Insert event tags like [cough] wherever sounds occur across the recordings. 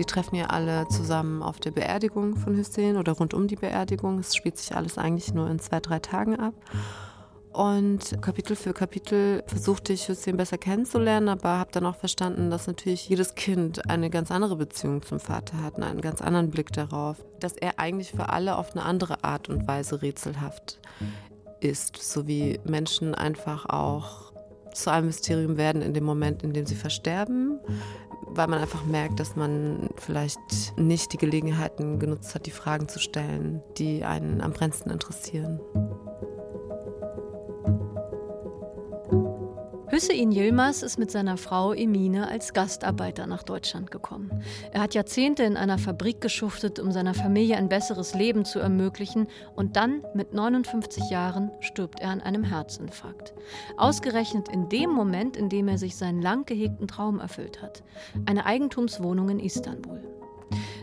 Die treffen ja alle zusammen auf der Beerdigung von Hussein oder rund um die Beerdigung. Es spielt sich alles eigentlich nur in zwei, drei Tagen ab. Und Kapitel für Kapitel versuchte ich Hussein besser kennenzulernen, aber habe dann auch verstanden, dass natürlich jedes Kind eine ganz andere Beziehung zum Vater hat und einen ganz anderen Blick darauf, dass er eigentlich für alle auf eine andere Art und Weise rätselhaft ist, so wie Menschen einfach auch zu einem Mysterium werden in dem Moment, in dem sie versterben, weil man einfach merkt, dass man vielleicht nicht die Gelegenheiten genutzt hat, die Fragen zu stellen, die einen am brennendsten interessieren. Hüseyin Yilmaz ist mit seiner Frau Emine als Gastarbeiter nach Deutschland gekommen. Er hat Jahrzehnte in einer Fabrik geschuftet, um seiner Familie ein besseres Leben zu ermöglichen und dann mit 59 Jahren stirbt er an einem Herzinfarkt. Ausgerechnet in dem Moment, in dem er sich seinen lang gehegten Traum erfüllt hat. Eine Eigentumswohnung in Istanbul.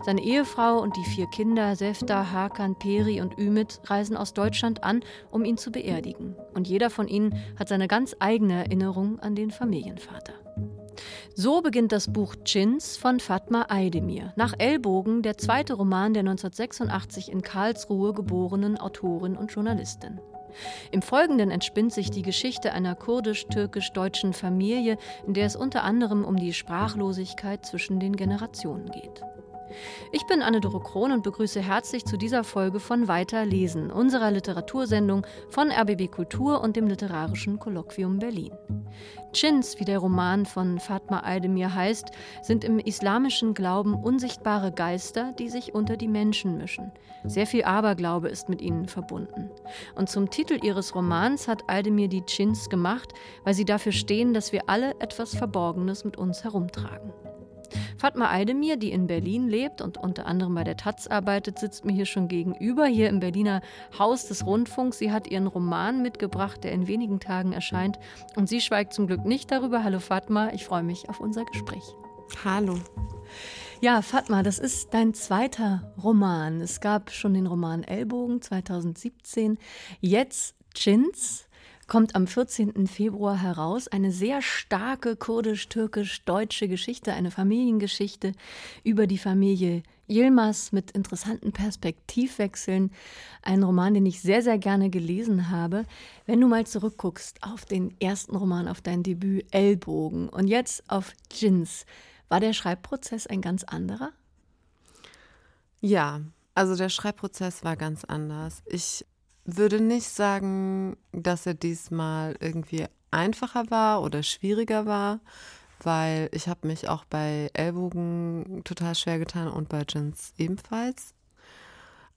Seine Ehefrau und die vier Kinder Sefta, Hakan, Peri und Ümit reisen aus Deutschland an, um ihn zu beerdigen. Und jeder von ihnen hat seine ganz eigene Erinnerung an den Familienvater. So beginnt das Buch Chins von Fatma Aydemir, nach Ellbogen der zweite Roman der 1986 in Karlsruhe geborenen Autorin und Journalistin. Im Folgenden entspinnt sich die Geschichte einer kurdisch-türkisch-deutschen Familie, in der es unter anderem um die Sprachlosigkeit zwischen den Generationen geht. Ich bin Anne-Doro Krohn und begrüße herzlich zu dieser Folge von Weiter lesen, unserer Literatursendung von RBB Kultur und dem Literarischen Kolloquium Berlin. Chins, wie der Roman von Fatma Aydemir heißt, sind im islamischen Glauben unsichtbare Geister, die sich unter die Menschen mischen. Sehr viel Aberglaube ist mit ihnen verbunden. Und zum Titel ihres Romans hat Aydemir die Chins gemacht, weil sie dafür stehen, dass wir alle etwas Verborgenes mit uns herumtragen. Fatma Eidemir, die in Berlin lebt und unter anderem bei der Taz arbeitet, sitzt mir hier schon gegenüber, hier im Berliner Haus des Rundfunks. Sie hat ihren Roman mitgebracht, der in wenigen Tagen erscheint. Und sie schweigt zum Glück nicht darüber. Hallo Fatma, ich freue mich auf unser Gespräch. Hallo. Ja, Fatma, das ist dein zweiter Roman. Es gab schon den Roman Ellbogen 2017. Jetzt Chins kommt am 14. Februar heraus. Eine sehr starke kurdisch-türkisch-deutsche Geschichte, eine Familiengeschichte über die Familie Yilmaz mit interessanten Perspektivwechseln. Ein Roman, den ich sehr, sehr gerne gelesen habe. Wenn du mal zurückguckst auf den ersten Roman, auf dein Debüt Ellbogen und jetzt auf Jins, war der Schreibprozess ein ganz anderer? Ja, also der Schreibprozess war ganz anders. Ich würde nicht sagen, dass er diesmal irgendwie einfacher war oder schwieriger war, weil ich habe mich auch bei Ellbogen total schwer getan und bei Jins ebenfalls.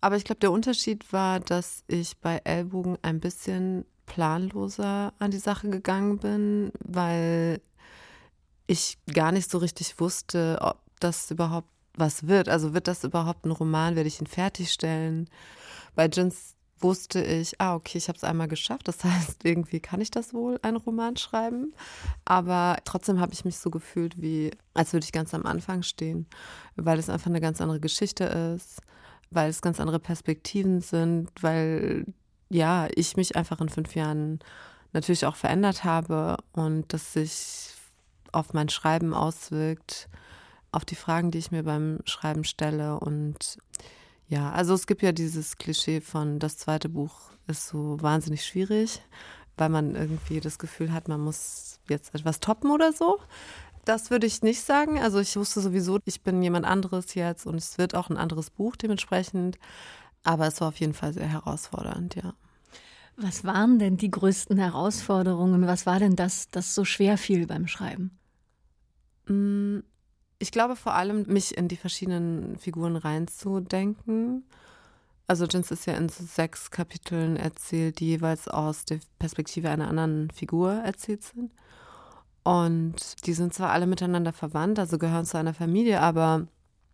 Aber ich glaube, der Unterschied war, dass ich bei Ellbogen ein bisschen planloser an die Sache gegangen bin, weil ich gar nicht so richtig wusste, ob das überhaupt was wird. Also wird das überhaupt ein Roman? Werde ich ihn fertigstellen? Bei Jins wusste ich, ah, okay, ich habe es einmal geschafft. Das [laughs] heißt, irgendwie kann ich das wohl, einen Roman schreiben. Aber trotzdem habe ich mich so gefühlt, wie als würde ich ganz am Anfang stehen, weil es einfach eine ganz andere Geschichte ist, weil es ganz andere Perspektiven sind, weil ja, ich mich einfach in fünf Jahren natürlich auch verändert habe und das sich auf mein Schreiben auswirkt, auf die Fragen, die ich mir beim Schreiben stelle und ja, also es gibt ja dieses Klischee von das zweite Buch ist so wahnsinnig schwierig, weil man irgendwie das Gefühl hat, man muss jetzt etwas toppen oder so. Das würde ich nicht sagen. Also ich wusste sowieso, ich bin jemand anderes jetzt und es wird auch ein anderes Buch dementsprechend. Aber es war auf jeden Fall sehr herausfordernd, ja. Was waren denn die größten Herausforderungen? Was war denn das, das so schwer fiel beim Schreiben? Ich glaube vor allem, mich in die verschiedenen Figuren reinzudenken. Also Jins ist ja in so sechs Kapiteln erzählt, die jeweils aus der Perspektive einer anderen Figur erzählt sind. Und die sind zwar alle miteinander verwandt, also gehören zu einer Familie, aber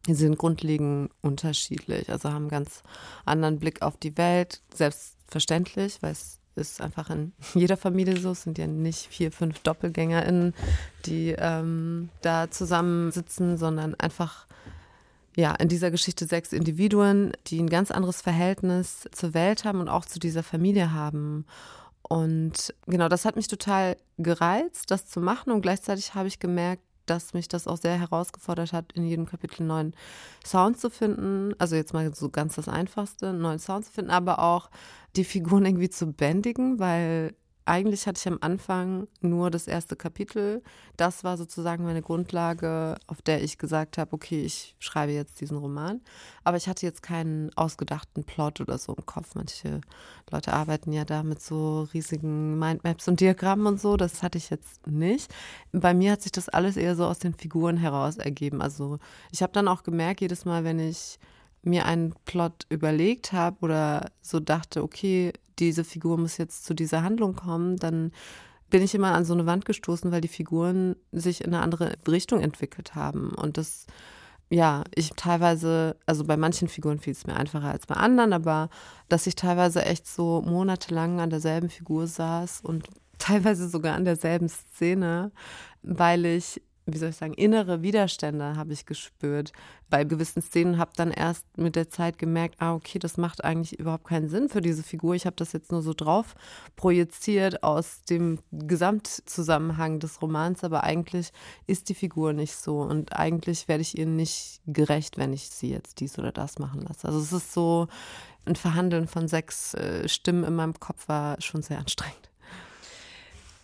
die sind grundlegend unterschiedlich, also haben einen ganz anderen Blick auf die Welt, selbstverständlich, weil es ist einfach in [laughs] jeder Familie so. Es sind ja nicht vier, fünf DoppelgängerInnen, die ähm, da zusammensitzen, sondern einfach ja, in dieser Geschichte sechs Individuen, die ein ganz anderes Verhältnis zur Welt haben und auch zu dieser Familie haben. Und genau, das hat mich total gereizt, das zu machen. Und gleichzeitig habe ich gemerkt, dass mich das auch sehr herausgefordert hat, in jedem Kapitel einen neuen Sound zu finden. Also jetzt mal so ganz das Einfachste, einen neuen Sound zu finden, aber auch die Figuren irgendwie zu bändigen, weil eigentlich hatte ich am Anfang nur das erste Kapitel. Das war sozusagen meine Grundlage, auf der ich gesagt habe, okay, ich schreibe jetzt diesen Roman. Aber ich hatte jetzt keinen ausgedachten Plot oder so im Kopf. Manche Leute arbeiten ja da mit so riesigen Mindmaps und Diagrammen und so. Das hatte ich jetzt nicht. Bei mir hat sich das alles eher so aus den Figuren heraus ergeben. Also ich habe dann auch gemerkt, jedes Mal, wenn ich mir einen Plot überlegt habe oder so dachte, okay, diese Figur muss jetzt zu dieser Handlung kommen, dann bin ich immer an so eine Wand gestoßen, weil die Figuren sich in eine andere Richtung entwickelt haben. Und das, ja, ich teilweise, also bei manchen Figuren fiel es mir einfacher als bei anderen, aber dass ich teilweise echt so monatelang an derselben Figur saß und [laughs] teilweise sogar an derselben Szene, weil ich wie soll ich sagen, innere Widerstände habe ich gespürt. Bei gewissen Szenen habe dann erst mit der Zeit gemerkt, ah, okay, das macht eigentlich überhaupt keinen Sinn für diese Figur. Ich habe das jetzt nur so drauf projiziert aus dem Gesamtzusammenhang des Romans, aber eigentlich ist die Figur nicht so und eigentlich werde ich ihr nicht gerecht, wenn ich sie jetzt dies oder das machen lasse. Also es ist so, ein Verhandeln von sechs äh, Stimmen in meinem Kopf war schon sehr anstrengend.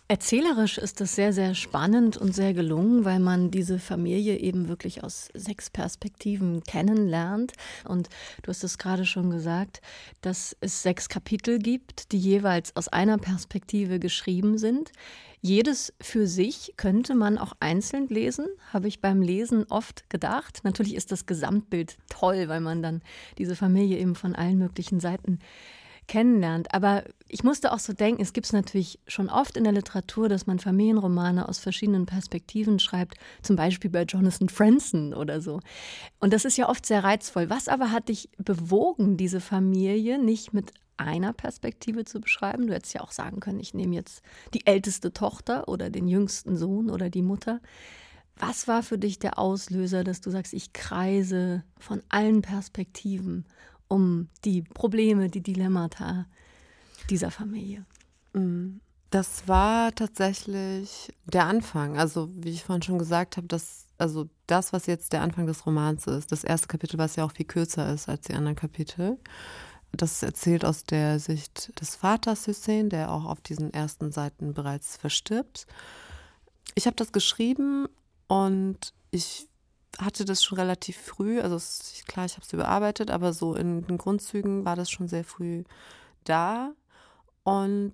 Erzählerisch ist das sehr, sehr spannend und sehr gelungen, weil man diese Familie eben wirklich aus sechs Perspektiven kennenlernt. Und du hast es gerade schon gesagt, dass es sechs Kapitel gibt, die jeweils aus einer Perspektive geschrieben sind. Jedes für sich könnte man auch einzeln lesen, habe ich beim Lesen oft gedacht. Natürlich ist das Gesamtbild toll, weil man dann diese Familie eben von allen möglichen Seiten kennenlernt. Aber ich musste auch so denken, es gibt es natürlich schon oft in der Literatur, dass man Familienromane aus verschiedenen Perspektiven schreibt, zum Beispiel bei Jonathan Franzen oder so. Und das ist ja oft sehr reizvoll. Was aber hat dich bewogen, diese Familie nicht mit einer Perspektive zu beschreiben? Du hättest ja auch sagen können, ich nehme jetzt die älteste Tochter oder den jüngsten Sohn oder die Mutter. Was war für dich der Auslöser, dass du sagst, ich kreise von allen Perspektiven um die Probleme, die Dilemmata dieser Familie? Mm, das war tatsächlich der Anfang. Also, wie ich vorhin schon gesagt habe, das, also das, was jetzt der Anfang des Romans ist, das erste Kapitel, was ja auch viel kürzer ist als die anderen Kapitel, das erzählt aus der Sicht des Vaters Hussein, der auch auf diesen ersten Seiten bereits verstirbt. Ich habe das geschrieben und ich hatte das schon relativ früh, also klar, ich habe es überarbeitet, aber so in den Grundzügen war das schon sehr früh da. Und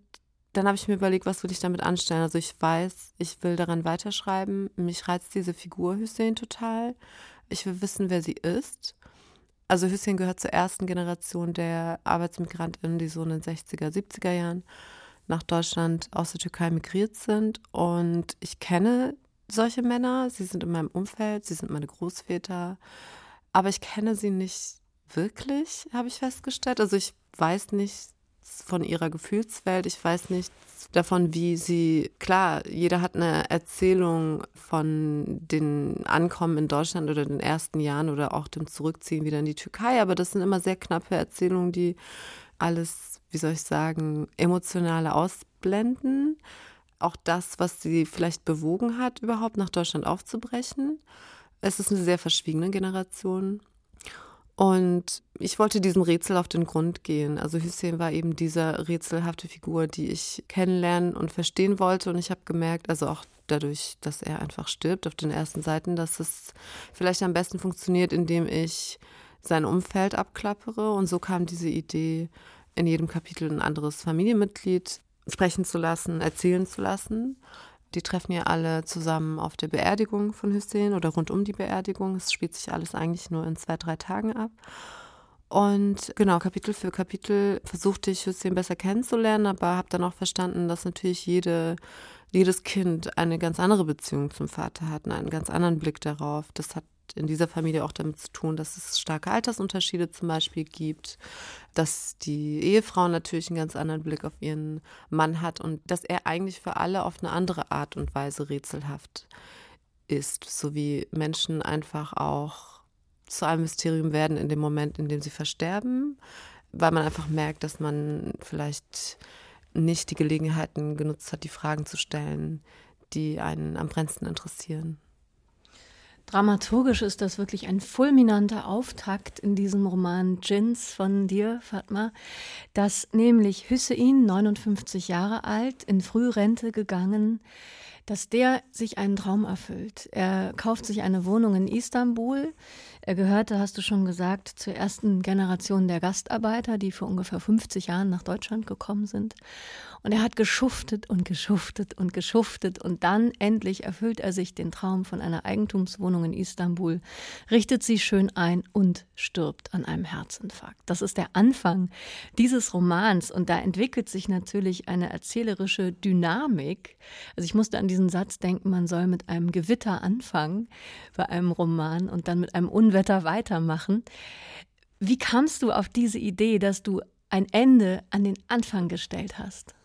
dann habe ich mir überlegt, was will ich damit anstellen. Also ich weiß, ich will daran weiterschreiben. Mich reizt diese Figur Hussein total. Ich will wissen, wer sie ist. Also Hussein gehört zur ersten Generation der Arbeitsmigrantinnen, die so in den 60er, 70er Jahren nach Deutschland aus der Türkei migriert sind. Und ich kenne solche Männer. Sie sind in meinem Umfeld, sie sind meine Großväter. Aber ich kenne sie nicht wirklich, habe ich festgestellt. Also ich weiß nichts von ihrer Gefühlswelt. Ich weiß nichts davon, wie sie, klar, jeder hat eine Erzählung von den Ankommen in Deutschland oder den ersten Jahren oder auch dem Zurückziehen wieder in die Türkei. Aber das sind immer sehr knappe Erzählungen, die alles, wie soll ich sagen, emotionale ausblenden auch das, was sie vielleicht bewogen hat, überhaupt nach Deutschland aufzubrechen. Es ist eine sehr verschwiegene Generation. Und ich wollte diesem Rätsel auf den Grund gehen. Also Hussein war eben diese rätselhafte Figur, die ich kennenlernen und verstehen wollte. Und ich habe gemerkt, also auch dadurch, dass er einfach stirbt auf den ersten Seiten, dass es vielleicht am besten funktioniert, indem ich sein Umfeld abklappere. Und so kam diese Idee, in jedem Kapitel ein anderes Familienmitglied sprechen zu lassen, erzählen zu lassen. Die treffen ja alle zusammen auf der Beerdigung von Hussein oder rund um die Beerdigung. Es spielt sich alles eigentlich nur in zwei, drei Tagen ab. Und genau, Kapitel für Kapitel versuchte ich Hussein besser kennenzulernen, aber habe dann auch verstanden, dass natürlich jede, jedes Kind eine ganz andere Beziehung zum Vater hat, einen ganz anderen Blick darauf. Das hat in dieser Familie auch damit zu tun, dass es starke Altersunterschiede zum Beispiel gibt, dass die Ehefrau natürlich einen ganz anderen Blick auf ihren Mann hat und dass er eigentlich für alle auf eine andere Art und Weise rätselhaft ist, so wie Menschen einfach auch zu einem Mysterium werden in dem Moment, in dem sie versterben, weil man einfach merkt, dass man vielleicht nicht die Gelegenheiten genutzt hat, die Fragen zu stellen, die einen am brennendsten interessieren. Dramaturgisch ist das wirklich ein fulminanter Auftakt in diesem Roman Jins von dir, Fatma, dass nämlich Hüseyin, 59 Jahre alt, in Frührente gegangen, dass der sich einen Traum erfüllt. Er kauft sich eine Wohnung in Istanbul. Er gehörte, hast du schon gesagt, zur ersten Generation der Gastarbeiter, die vor ungefähr 50 Jahren nach Deutschland gekommen sind. Und er hat geschuftet und geschuftet und geschuftet und dann endlich erfüllt er sich den Traum von einer Eigentumswohnung in Istanbul, richtet sie schön ein und stirbt an einem Herzinfarkt. Das ist der Anfang dieses Romans und da entwickelt sich natürlich eine erzählerische Dynamik. Also ich musste an diesen Satz denken, man soll mit einem Gewitter anfangen bei einem Roman und dann mit einem Unwetter weitermachen. Wie kamst du auf diese Idee, dass du ein Ende an den Anfang gestellt hast?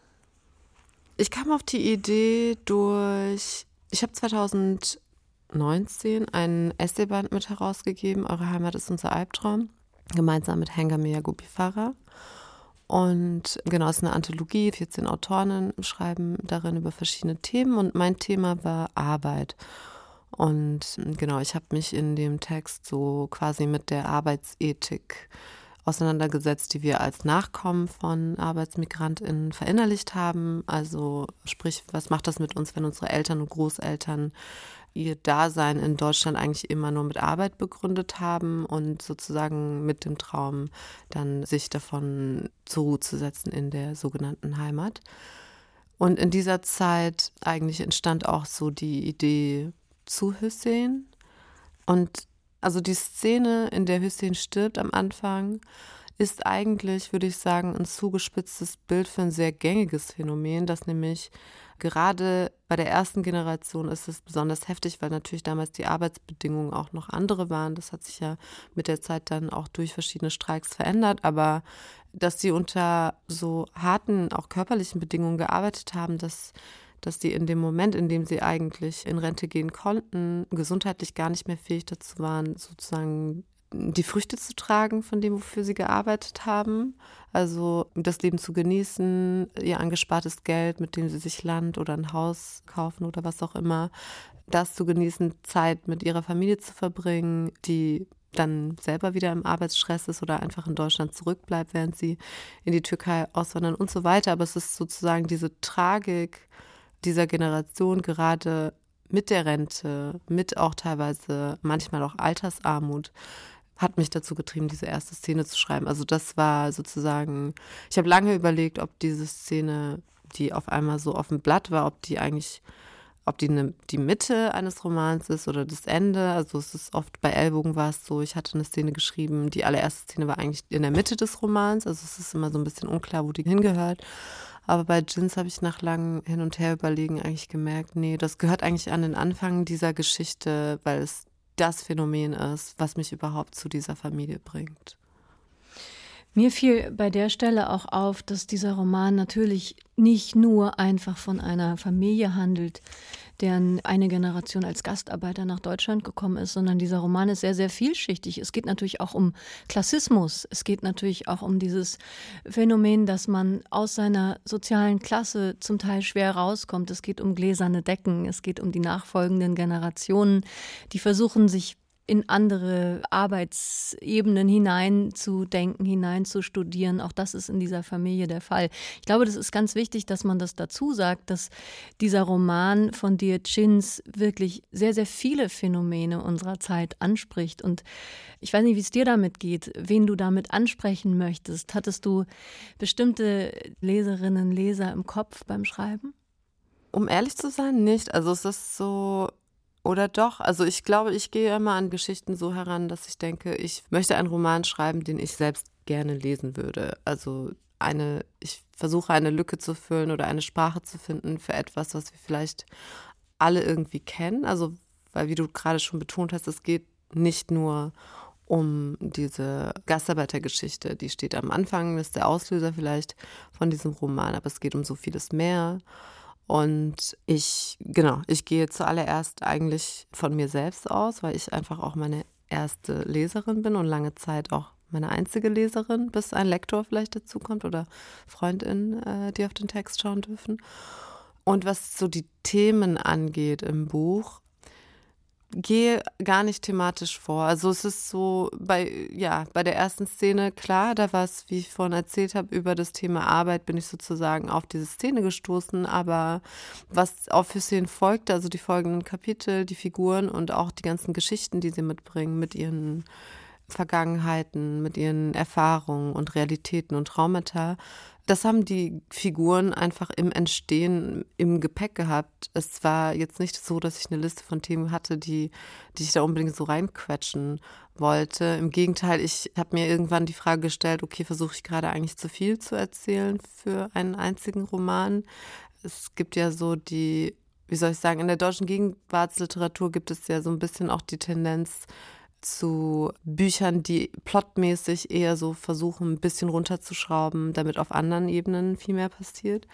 Ich kam auf die Idee durch, ich habe 2019 ein Essayband mit herausgegeben, Eure Heimat ist unser Albtraum, gemeinsam mit Hengame Yagubi. Und genau, es ist eine Anthologie, 14 Autorinnen schreiben darin über verschiedene Themen und mein Thema war Arbeit. Und genau, ich habe mich in dem Text so quasi mit der Arbeitsethik auseinandergesetzt, die wir als Nachkommen von ArbeitsmigrantInnen verinnerlicht haben. Also sprich, was macht das mit uns, wenn unsere Eltern und Großeltern ihr Dasein in Deutschland eigentlich immer nur mit Arbeit begründet haben und sozusagen mit dem Traum, dann sich davon zur Ruhe zu setzen in der sogenannten Heimat. Und in dieser Zeit eigentlich entstand auch so die Idee zu Hussein. Und also die Szene, in der Hüssein stirbt am Anfang, ist eigentlich, würde ich sagen, ein zugespitztes Bild für ein sehr gängiges Phänomen, das nämlich gerade bei der ersten Generation ist es besonders heftig, weil natürlich damals die Arbeitsbedingungen auch noch andere waren. Das hat sich ja mit der Zeit dann auch durch verschiedene Streiks verändert, aber dass sie unter so harten, auch körperlichen Bedingungen gearbeitet haben, das dass die in dem Moment, in dem sie eigentlich in Rente gehen konnten, gesundheitlich gar nicht mehr fähig dazu waren, sozusagen die Früchte zu tragen von dem, wofür sie gearbeitet haben. Also das Leben zu genießen, ihr angespartes Geld, mit dem sie sich Land oder ein Haus kaufen oder was auch immer, das zu genießen, Zeit mit ihrer Familie zu verbringen, die dann selber wieder im Arbeitsstress ist oder einfach in Deutschland zurückbleibt, während sie in die Türkei auswandern und so weiter. Aber es ist sozusagen diese Tragik, dieser Generation gerade mit der Rente, mit auch teilweise manchmal auch Altersarmut, hat mich dazu getrieben, diese erste Szene zu schreiben. Also das war sozusagen, ich habe lange überlegt, ob diese Szene, die auf einmal so auf dem Blatt war, ob die eigentlich, ob die eine, die Mitte eines Romans ist oder das Ende. Also es ist oft bei Ellbogen war es so, ich hatte eine Szene geschrieben, die allererste Szene war eigentlich in der Mitte des Romans. Also es ist immer so ein bisschen unklar, wo die hingehört. Aber bei Jins habe ich nach langem Hin und Her überlegen eigentlich gemerkt, nee, das gehört eigentlich an den Anfang dieser Geschichte, weil es das Phänomen ist, was mich überhaupt zu dieser Familie bringt. Mir fiel bei der Stelle auch auf, dass dieser Roman natürlich nicht nur einfach von einer Familie handelt, deren eine Generation als Gastarbeiter nach Deutschland gekommen ist, sondern dieser Roman ist sehr, sehr vielschichtig. Es geht natürlich auch um Klassismus. Es geht natürlich auch um dieses Phänomen, dass man aus seiner sozialen Klasse zum Teil schwer rauskommt. Es geht um gläserne Decken. Es geht um die nachfolgenden Generationen, die versuchen, sich in andere Arbeitsebenen hineinzudenken, hineinzustudieren. Auch das ist in dieser Familie der Fall. Ich glaube, das ist ganz wichtig, dass man das dazu sagt, dass dieser Roman von dir Chins wirklich sehr, sehr viele Phänomene unserer Zeit anspricht. Und ich weiß nicht, wie es dir damit geht, wen du damit ansprechen möchtest. Hattest du bestimmte Leserinnen, Leser im Kopf beim Schreiben? Um ehrlich zu sein, nicht. Also es ist so, oder doch? Also ich glaube, ich gehe immer an Geschichten so heran, dass ich denke, ich möchte einen Roman schreiben, den ich selbst gerne lesen würde. Also eine, ich versuche eine Lücke zu füllen oder eine Sprache zu finden für etwas, was wir vielleicht alle irgendwie kennen. Also, weil wie du gerade schon betont hast, es geht nicht nur um diese Gastarbeitergeschichte, die steht am Anfang, ist der Auslöser vielleicht von diesem Roman, aber es geht um so vieles mehr. Und ich, genau, ich gehe zuallererst eigentlich von mir selbst aus, weil ich einfach auch meine erste Leserin bin und lange Zeit auch meine einzige Leserin, bis ein Lektor vielleicht dazukommt oder Freundin, äh, die auf den Text schauen dürfen. Und was so die Themen angeht im Buch, gehe gar nicht thematisch vor. Also es ist so bei ja bei der ersten Szene klar, da war es, wie ich vorhin erzählt habe, über das Thema Arbeit bin ich sozusagen auf diese Szene gestoßen. Aber was auf Hussein folgte, also die folgenden Kapitel, die Figuren und auch die ganzen Geschichten, die sie mitbringen mit ihren Vergangenheiten, mit ihren Erfahrungen und Realitäten und Traumata, das haben die Figuren einfach im Entstehen im Gepäck gehabt. Es war jetzt nicht so, dass ich eine Liste von Themen hatte, die, die ich da unbedingt so reinquetschen wollte. Im Gegenteil, ich habe mir irgendwann die Frage gestellt, okay, versuche ich gerade eigentlich zu viel zu erzählen für einen einzigen Roman? Es gibt ja so die, wie soll ich sagen, in der deutschen Gegenwartsliteratur gibt es ja so ein bisschen auch die Tendenz, zu Büchern, die plotmäßig eher so versuchen, ein bisschen runterzuschrauben, damit auf anderen Ebenen viel mehr passiert.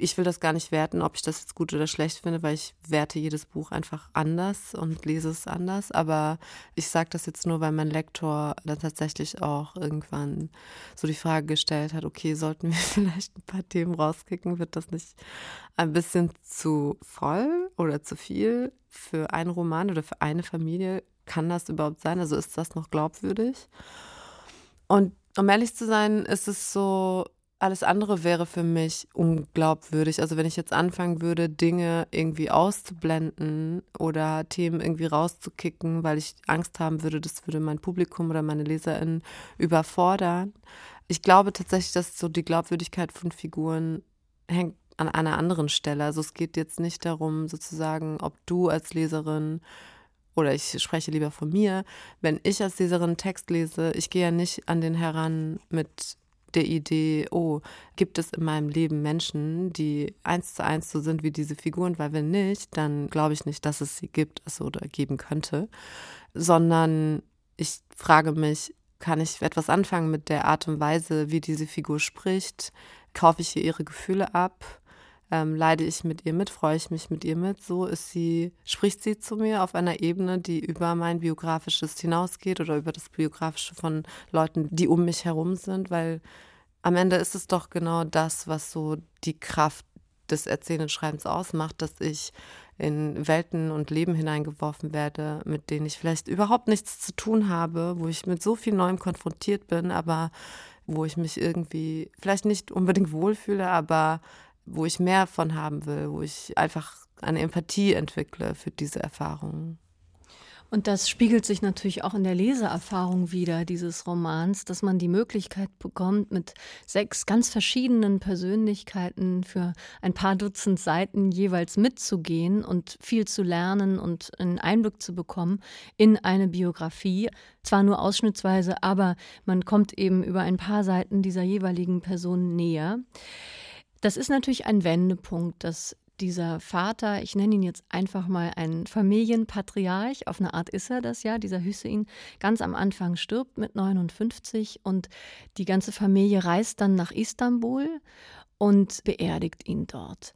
Ich will das gar nicht werten, ob ich das jetzt gut oder schlecht finde, weil ich werte jedes Buch einfach anders und lese es anders. Aber ich sage das jetzt nur, weil mein Lektor dann tatsächlich auch irgendwann so die Frage gestellt hat, okay, sollten wir [laughs] vielleicht ein paar Themen rauskicken? Wird das nicht ein bisschen zu voll oder zu viel für einen Roman oder für eine Familie? kann das überhaupt sein? Also ist das noch glaubwürdig? Und um ehrlich zu sein, ist es so, alles andere wäre für mich unglaubwürdig. Also wenn ich jetzt anfangen würde, Dinge irgendwie auszublenden oder Themen irgendwie rauszukicken, weil ich Angst haben würde, das würde mein Publikum oder meine LeserInnen überfordern. Ich glaube tatsächlich, dass so die Glaubwürdigkeit von Figuren hängt an einer anderen Stelle. Also es geht jetzt nicht darum, sozusagen, ob du als Leserin oder ich spreche lieber von mir, wenn ich als Leserin Text lese, ich gehe ja nicht an den heran mit der Idee, oh, gibt es in meinem Leben Menschen, die eins zu eins so sind wie diese Figuren, weil wenn nicht, dann glaube ich nicht, dass es sie gibt also, oder geben könnte, sondern ich frage mich, kann ich etwas anfangen mit der Art und Weise, wie diese Figur spricht? Kaufe ich ihr ihre Gefühle ab? Ähm, leide ich mit ihr mit, freue ich mich mit ihr mit. So ist sie, spricht sie zu mir auf einer Ebene, die über mein biografisches hinausgeht oder über das biografische von Leuten, die um mich herum sind, weil am Ende ist es doch genau das, was so die Kraft des erzählenden Schreibens ausmacht, dass ich in Welten und Leben hineingeworfen werde, mit denen ich vielleicht überhaupt nichts zu tun habe, wo ich mit so viel Neuem konfrontiert bin, aber wo ich mich irgendwie vielleicht nicht unbedingt wohlfühle, aber wo ich mehr von haben will, wo ich einfach eine Empathie entwickle für diese Erfahrungen. Und das spiegelt sich natürlich auch in der Leseerfahrung wieder dieses Romans, dass man die Möglichkeit bekommt, mit sechs ganz verschiedenen Persönlichkeiten für ein paar Dutzend Seiten jeweils mitzugehen und viel zu lernen und einen Einblick zu bekommen in eine Biografie. Zwar nur ausschnittsweise, aber man kommt eben über ein paar Seiten dieser jeweiligen Person näher. Das ist natürlich ein Wendepunkt, dass dieser Vater, ich nenne ihn jetzt einfach mal ein Familienpatriarch, auf eine Art ist er das ja, dieser Hüseyin, ganz am Anfang stirbt mit 59 und die ganze Familie reist dann nach Istanbul und beerdigt ihn dort.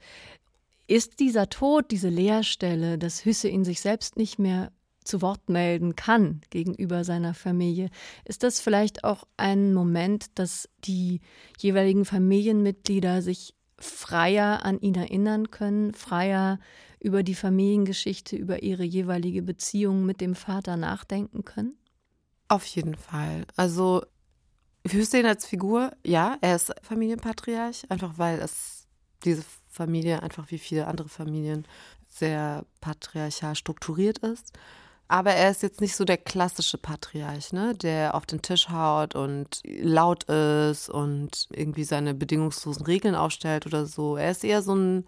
Ist dieser Tod, diese Leerstelle, dass Hüseyin sich selbst nicht mehr zu Wort melden kann gegenüber seiner Familie, ist das vielleicht auch ein Moment, dass die jeweiligen Familienmitglieder sich freier an ihn erinnern können, freier über die Familiengeschichte, über ihre jeweilige Beziehung mit dem Vater nachdenken können? Auf jeden Fall. Also Hüseyin als Figur, ja, er ist Familienpatriarch, einfach weil es diese Familie einfach wie viele andere Familien sehr patriarchal strukturiert ist. Aber er ist jetzt nicht so der klassische Patriarch, ne? der auf den Tisch haut und laut ist und irgendwie seine bedingungslosen Regeln aufstellt oder so. Er ist eher so ein,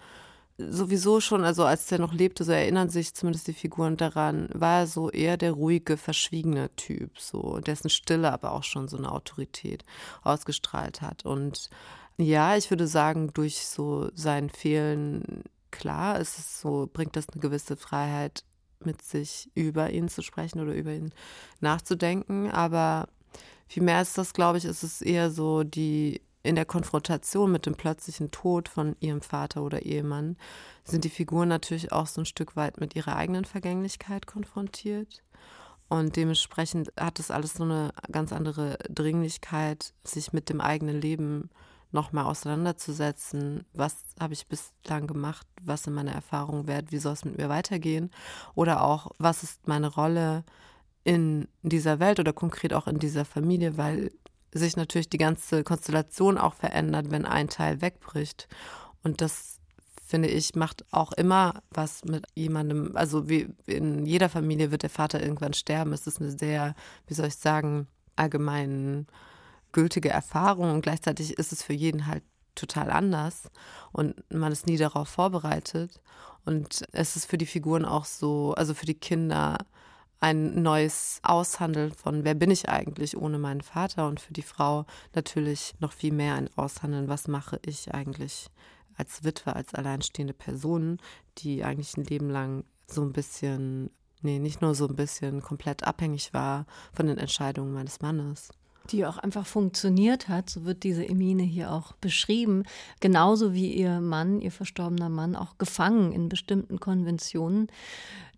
sowieso schon, also als er noch lebte, so erinnern sich zumindest die Figuren daran, war er so eher der ruhige, verschwiegene Typ, so, dessen Stille aber auch schon so eine Autorität ausgestrahlt hat. Und ja, ich würde sagen, durch so sein Fehlen, klar, ist so, bringt das eine gewisse Freiheit mit sich über ihn zu sprechen oder über ihn nachzudenken. Aber vielmehr ist das, glaube ich, ist es eher so die in der Konfrontation mit dem plötzlichen Tod von ihrem Vater oder Ehemann sind die Figuren natürlich auch so ein Stück weit mit ihrer eigenen Vergänglichkeit konfrontiert. Und dementsprechend hat es alles so eine ganz andere Dringlichkeit, sich mit dem eigenen Leben nochmal auseinanderzusetzen, was habe ich bislang gemacht, was sind meine Erfahrungen wert, wie soll es mit mir weitergehen oder auch, was ist meine Rolle in dieser Welt oder konkret auch in dieser Familie, weil sich natürlich die ganze Konstellation auch verändert, wenn ein Teil wegbricht. Und das finde ich, macht auch immer was mit jemandem. Also wie in jeder Familie wird der Vater irgendwann sterben. Es ist eine sehr, wie soll ich sagen, allgemein gültige Erfahrung und gleichzeitig ist es für jeden halt total anders und man ist nie darauf vorbereitet. Und es ist für die Figuren auch so, also für die Kinder ein neues Aushandeln von, wer bin ich eigentlich ohne meinen Vater und für die Frau natürlich noch viel mehr ein Aushandeln, was mache ich eigentlich als Witwe, als alleinstehende Person, die eigentlich ein Leben lang so ein bisschen, nee, nicht nur so ein bisschen komplett abhängig war von den Entscheidungen meines Mannes die auch einfach funktioniert hat. So wird diese Emine hier auch beschrieben. Genauso wie ihr Mann, ihr verstorbener Mann, auch gefangen in bestimmten Konventionen.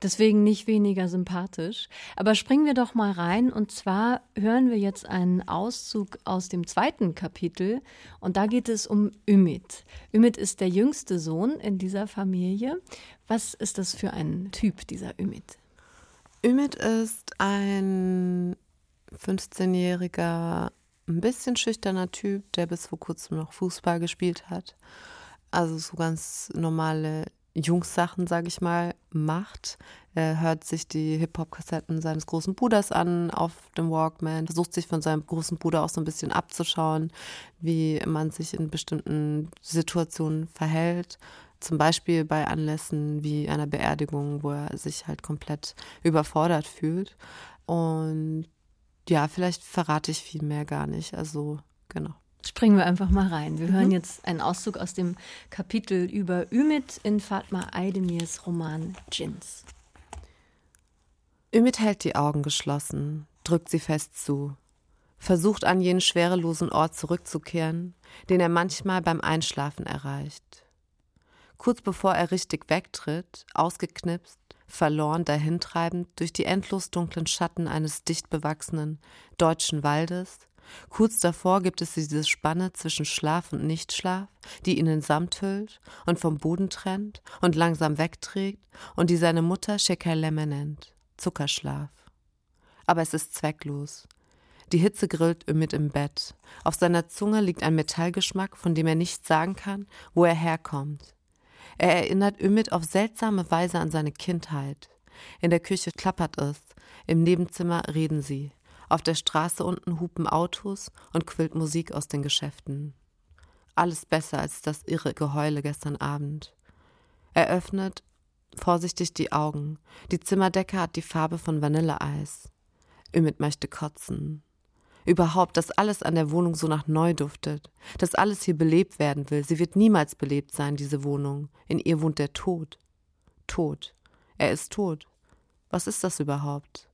Deswegen nicht weniger sympathisch. Aber springen wir doch mal rein. Und zwar hören wir jetzt einen Auszug aus dem zweiten Kapitel. Und da geht es um Ümit. Ümit ist der jüngste Sohn in dieser Familie. Was ist das für ein Typ, dieser Ümit? Ümit ist ein 15-jähriger, ein bisschen schüchterner Typ, der bis vor kurzem noch Fußball gespielt hat. Also so ganz normale Jungs-Sachen, sage ich mal, macht. Er hört sich die Hip-Hop-Kassetten seines großen Bruders an auf dem Walkman, versucht sich von seinem großen Bruder auch so ein bisschen abzuschauen, wie man sich in bestimmten Situationen verhält. Zum Beispiel bei Anlässen wie einer Beerdigung, wo er sich halt komplett überfordert fühlt. Und ja, vielleicht verrate ich viel mehr gar nicht. Also, genau. Springen wir einfach mal rein. Wir mhm. hören jetzt einen Auszug aus dem Kapitel über Ümit in Fatma Aydemirs Roman Jins. Ümit hält die Augen geschlossen, drückt sie fest zu, versucht an jenen schwerelosen Ort zurückzukehren, den er manchmal beim Einschlafen erreicht. Kurz bevor er richtig wegtritt, ausgeknipst, verloren dahintreibend durch die endlos dunklen Schatten eines dicht bewachsenen deutschen Waldes. Kurz davor gibt es diese Spanne zwischen Schlaf und Nichtschlaf, die ihn in Samt hüllt und vom Boden trennt und langsam wegträgt und die seine Mutter Shekalemme nennt, Zuckerschlaf. Aber es ist zwecklos. Die Hitze grillt mit im Bett. Auf seiner Zunge liegt ein Metallgeschmack, von dem er nicht sagen kann, wo er herkommt. Er erinnert Ümit auf seltsame Weise an seine Kindheit. In der Küche klappert es, im Nebenzimmer reden sie. Auf der Straße unten hupen Autos und quillt Musik aus den Geschäften. Alles besser als das irre Geheule gestern Abend. Er öffnet vorsichtig die Augen. Die Zimmerdecke hat die Farbe von Vanilleeis. Ümit möchte kotzen. Überhaupt, dass alles an der Wohnung so nach neu duftet, dass alles hier belebt werden will. Sie wird niemals belebt sein, diese Wohnung. In ihr wohnt der Tod. Tod. Er ist tot. Was ist das überhaupt?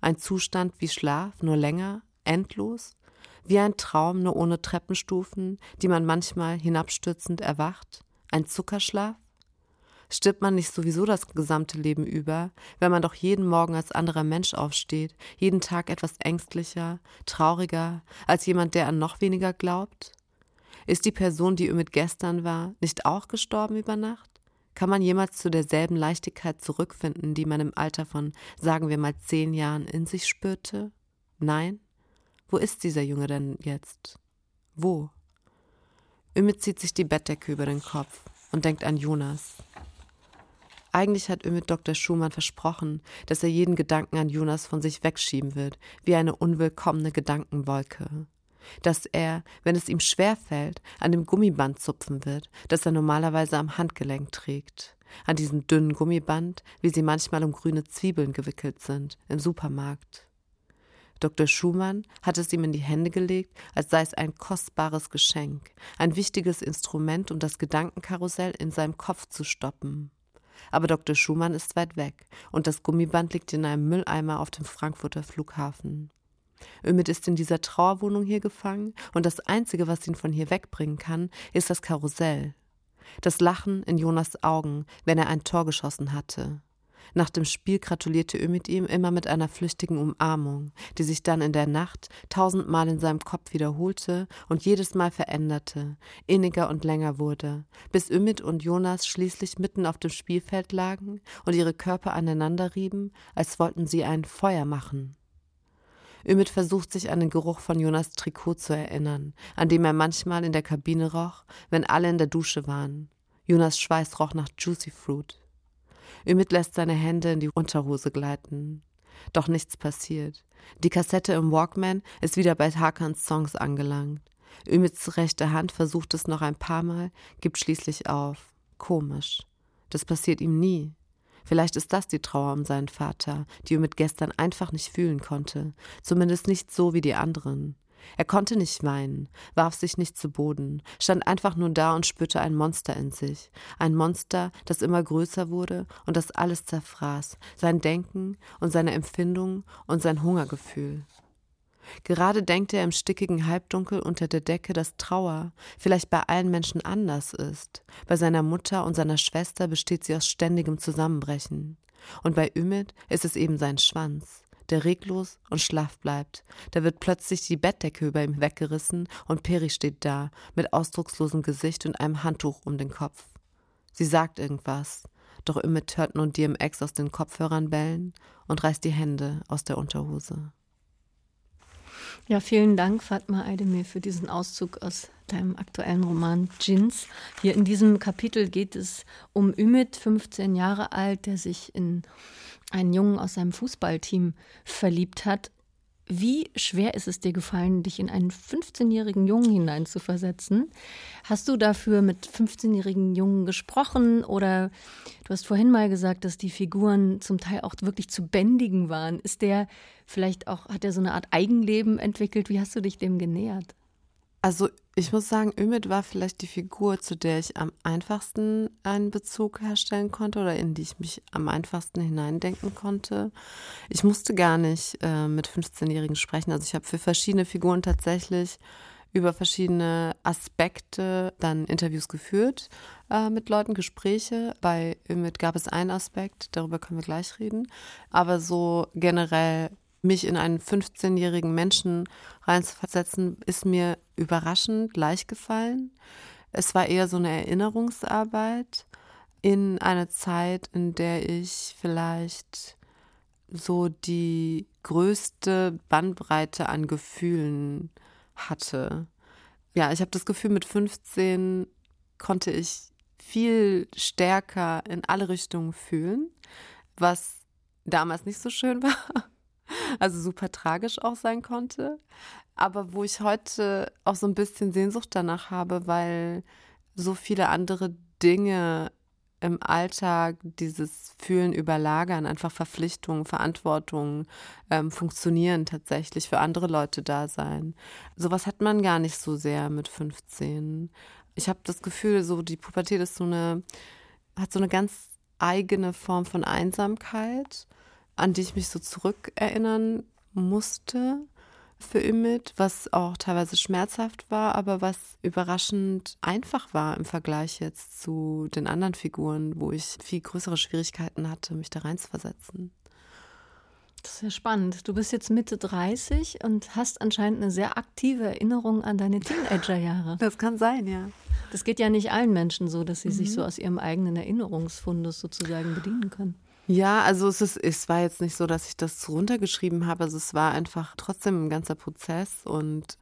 Ein Zustand wie Schlaf, nur länger, endlos? Wie ein Traum, nur ohne Treppenstufen, die man manchmal hinabstürzend erwacht? Ein Zuckerschlaf? Stirbt man nicht sowieso das gesamte Leben über, wenn man doch jeden Morgen als anderer Mensch aufsteht, jeden Tag etwas ängstlicher, trauriger, als jemand, der an noch weniger glaubt? Ist die Person, die mit gestern war, nicht auch gestorben über Nacht? Kann man jemals zu derselben Leichtigkeit zurückfinden, die man im Alter von, sagen wir mal, zehn Jahren in sich spürte? Nein? Wo ist dieser Junge denn jetzt? Wo? Ümit zieht sich die Bettdecke über den Kopf und denkt an Jonas. Eigentlich hat Ümit Dr. Schumann versprochen, dass er jeden Gedanken an Jonas von sich wegschieben wird, wie eine unwillkommene Gedankenwolke. Dass er, wenn es ihm schwerfällt, an dem Gummiband zupfen wird, das er normalerweise am Handgelenk trägt. An diesem dünnen Gummiband, wie sie manchmal um grüne Zwiebeln gewickelt sind, im Supermarkt. Dr. Schumann hat es ihm in die Hände gelegt, als sei es ein kostbares Geschenk, ein wichtiges Instrument, um das Gedankenkarussell in seinem Kopf zu stoppen. Aber Dr. Schumann ist weit weg und das Gummiband liegt in einem Mülleimer auf dem Frankfurter Flughafen. Ümit ist in dieser Trauerwohnung hier gefangen und das Einzige, was ihn von hier wegbringen kann, ist das Karussell. Das Lachen in Jonas Augen, wenn er ein Tor geschossen hatte. Nach dem Spiel gratulierte Ümit ihm immer mit einer flüchtigen Umarmung, die sich dann in der Nacht tausendmal in seinem Kopf wiederholte und jedes Mal veränderte, inniger und länger wurde, bis Ümit und Jonas schließlich mitten auf dem Spielfeld lagen und ihre Körper aneinander rieben, als wollten sie ein Feuer machen. Ümit versucht sich an den Geruch von Jonas Trikot zu erinnern, an dem er manchmal in der Kabine roch, wenn alle in der Dusche waren. Jonas Schweiß roch nach Juicy Fruit. Ümit lässt seine Hände in die Unterhose gleiten. Doch nichts passiert. Die Kassette im Walkman ist wieder bei Hakans Songs angelangt. Ümits rechte Hand versucht es noch ein paar Mal, gibt schließlich auf. Komisch. Das passiert ihm nie. Vielleicht ist das die Trauer um seinen Vater, die Ümit gestern einfach nicht fühlen konnte. Zumindest nicht so wie die anderen. Er konnte nicht weinen, warf sich nicht zu Boden, stand einfach nur da und spürte ein Monster in sich. Ein Monster, das immer größer wurde und das alles zerfraß, sein Denken und seine Empfindungen und sein Hungergefühl. Gerade denkt er im stickigen Halbdunkel unter der Decke, dass Trauer vielleicht bei allen Menschen anders ist. Bei seiner Mutter und seiner Schwester besteht sie aus ständigem Zusammenbrechen. Und bei Ümit ist es eben sein Schwanz der reglos und schlaff bleibt. Da wird plötzlich die Bettdecke über ihm weggerissen und Peri steht da, mit ausdruckslosem Gesicht und einem Handtuch um den Kopf. Sie sagt irgendwas, doch Ümit hört nun DMX aus den Kopfhörern bellen und reißt die Hände aus der Unterhose. Ja, vielen Dank, Fatma Aydemir, für diesen Auszug aus deinem aktuellen Roman Jins. Hier in diesem Kapitel geht es um Ümit, 15 Jahre alt, der sich in einen Jungen aus seinem Fußballteam verliebt hat. Wie schwer ist es dir gefallen, dich in einen 15-jährigen Jungen hineinzuversetzen? Hast du dafür mit 15-jährigen Jungen gesprochen oder du hast vorhin mal gesagt, dass die Figuren zum Teil auch wirklich zu bändigen waren. Ist der vielleicht auch, hat er so eine Art Eigenleben entwickelt? Wie hast du dich dem genähert? Also ich muss sagen, Ümit war vielleicht die Figur, zu der ich am einfachsten einen Bezug herstellen konnte oder in die ich mich am einfachsten hineindenken konnte. Ich musste gar nicht äh, mit 15-Jährigen sprechen. Also ich habe für verschiedene Figuren tatsächlich über verschiedene Aspekte dann Interviews geführt äh, mit Leuten, Gespräche. Bei Ümit gab es einen Aspekt, darüber können wir gleich reden. Aber so generell mich in einen 15-jährigen Menschen reinzuversetzen, ist mir überraschend leicht gefallen. Es war eher so eine Erinnerungsarbeit in eine Zeit, in der ich vielleicht so die größte Bandbreite an Gefühlen hatte. Ja, ich habe das Gefühl, mit 15 konnte ich viel stärker in alle Richtungen fühlen, was damals nicht so schön [laughs] war also super tragisch auch sein konnte. Aber wo ich heute auch so ein bisschen Sehnsucht danach habe, weil so viele andere Dinge im Alltag dieses Fühlen überlagern, einfach Verpflichtungen, Verantwortungen ähm, funktionieren tatsächlich, für andere Leute da sein. Sowas hat man gar nicht so sehr mit 15. Ich habe das Gefühl, so die Pubertät ist so eine, hat so eine ganz eigene Form von Einsamkeit an die ich mich so zurückerinnern musste für Ümit, was auch teilweise schmerzhaft war, aber was überraschend einfach war im Vergleich jetzt zu den anderen Figuren, wo ich viel größere Schwierigkeiten hatte, mich da reinzuversetzen. Das ist ja spannend. Du bist jetzt Mitte 30 und hast anscheinend eine sehr aktive Erinnerung an deine Teenagerjahre. Das kann sein, ja. Das geht ja nicht allen Menschen so, dass sie mhm. sich so aus ihrem eigenen Erinnerungsfundus sozusagen bedienen können. Ja, also es ist, es war jetzt nicht so, dass ich das runtergeschrieben habe. Also es war einfach trotzdem ein ganzer Prozess und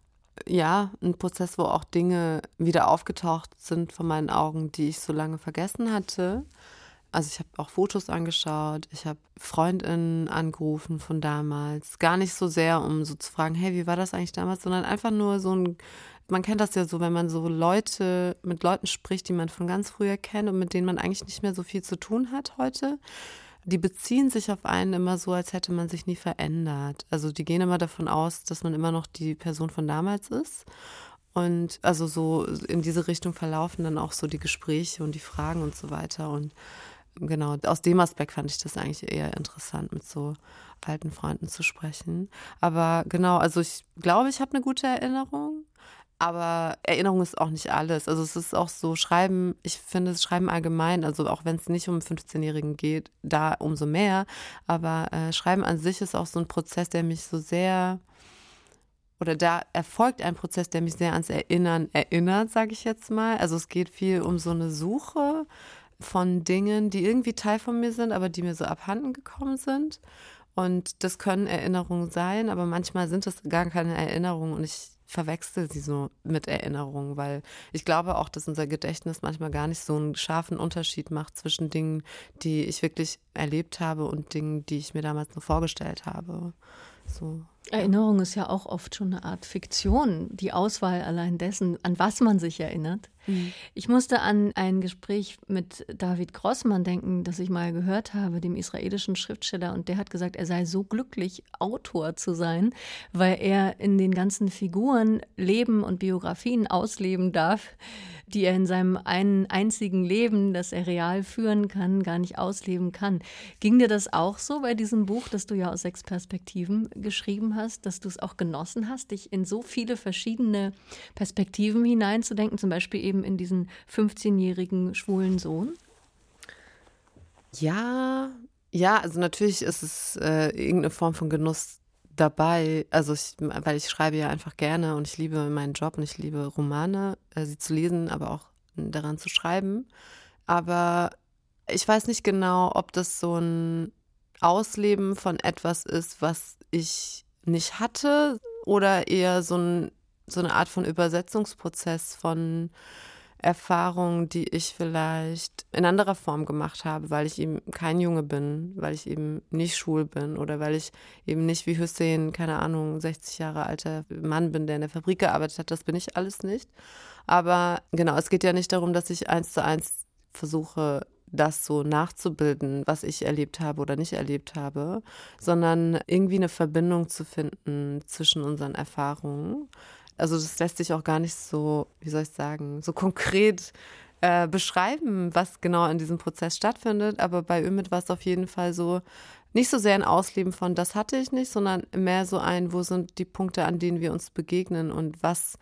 ja, ein Prozess, wo auch Dinge wieder aufgetaucht sind von meinen Augen, die ich so lange vergessen hatte. Also ich habe auch Fotos angeschaut, ich habe Freundinnen angerufen von damals. Gar nicht so sehr, um so zu fragen, hey, wie war das eigentlich damals, sondern einfach nur so ein, man kennt das ja so, wenn man so Leute, mit Leuten spricht, die man von ganz früher kennt und mit denen man eigentlich nicht mehr so viel zu tun hat heute die beziehen sich auf einen immer so, als hätte man sich nie verändert. Also die gehen immer davon aus, dass man immer noch die Person von damals ist. Und also so in diese Richtung verlaufen dann auch so die Gespräche und die Fragen und so weiter. Und genau, aus dem Aspekt fand ich das eigentlich eher interessant, mit so alten Freunden zu sprechen. Aber genau, also ich glaube, ich habe eine gute Erinnerung. Aber Erinnerung ist auch nicht alles. Also es ist auch so, Schreiben, ich finde es Schreiben allgemein, also auch wenn es nicht um 15-Jährigen geht, da umso mehr. Aber äh, Schreiben an sich ist auch so ein Prozess, der mich so sehr, oder da erfolgt ein Prozess, der mich sehr ans Erinnern erinnert, sage ich jetzt mal. Also es geht viel um so eine Suche von Dingen, die irgendwie Teil von mir sind, aber die mir so abhanden gekommen sind. Und das können Erinnerungen sein, aber manchmal sind es gar keine Erinnerungen und ich verwechsel sie so mit Erinnerungen, weil ich glaube auch, dass unser Gedächtnis manchmal gar nicht so einen scharfen Unterschied macht zwischen Dingen, die ich wirklich erlebt habe und Dingen, die ich mir damals nur vorgestellt habe. So. Erinnerung ist ja auch oft schon eine Art Fiktion, die Auswahl allein dessen, an was man sich erinnert. Mhm. Ich musste an ein Gespräch mit David Grossmann denken, das ich mal gehört habe, dem israelischen Schriftsteller, und der hat gesagt, er sei so glücklich, Autor zu sein, weil er in den ganzen Figuren Leben und Biografien ausleben darf, die er in seinem einen einzigen Leben, das er real führen kann, gar nicht ausleben kann. Ging dir das auch so bei diesem Buch, das du ja aus sechs Perspektiven geschrieben hast, dass du es auch genossen hast, dich in so viele verschiedene Perspektiven hineinzudenken, zum Beispiel eben in diesen 15-jährigen schwulen Sohn? Ja, ja, also natürlich ist es äh, irgendeine Form von Genuss dabei, also ich, weil ich schreibe ja einfach gerne und ich liebe meinen Job und ich liebe Romane, äh, sie zu lesen, aber auch daran zu schreiben. Aber ich weiß nicht genau, ob das so ein Ausleben von etwas ist, was ich nicht hatte, oder eher so, ein, so eine Art von Übersetzungsprozess von Erfahrungen, die ich vielleicht in anderer Form gemacht habe, weil ich eben kein Junge bin, weil ich eben nicht schwul bin oder weil ich eben nicht wie Hussein, keine Ahnung, 60 Jahre alter Mann bin, der in der Fabrik gearbeitet hat. Das bin ich alles nicht. Aber genau, es geht ja nicht darum, dass ich eins zu eins versuche, das so nachzubilden, was ich erlebt habe oder nicht erlebt habe, sondern irgendwie eine Verbindung zu finden zwischen unseren Erfahrungen also das lässt sich auch gar nicht so, wie soll ich sagen, so konkret äh, beschreiben, was genau in diesem Prozess stattfindet. Aber bei Ümit war es auf jeden Fall so, nicht so sehr ein Ausleben von, das hatte ich nicht, sondern mehr so ein, wo sind die Punkte, an denen wir uns begegnen und was,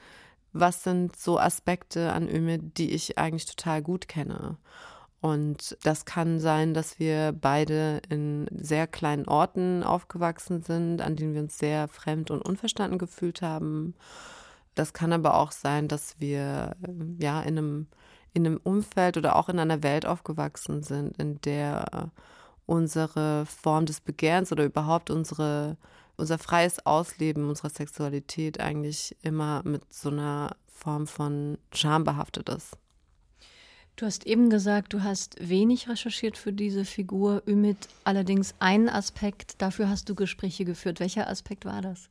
was sind so Aspekte an Ümit, die ich eigentlich total gut kenne. Und das kann sein, dass wir beide in sehr kleinen Orten aufgewachsen sind, an denen wir uns sehr fremd und unverstanden gefühlt haben. Das kann aber auch sein, dass wir ähm, ja in einem, in einem Umfeld oder auch in einer Welt aufgewachsen sind, in der unsere Form des Begehrens oder überhaupt unsere, unser freies Ausleben unserer Sexualität eigentlich immer mit so einer Form von Scham behaftet ist. Du hast eben gesagt, du hast wenig recherchiert für diese Figur, Ümit allerdings einen Aspekt, dafür hast du Gespräche geführt. Welcher Aspekt war das?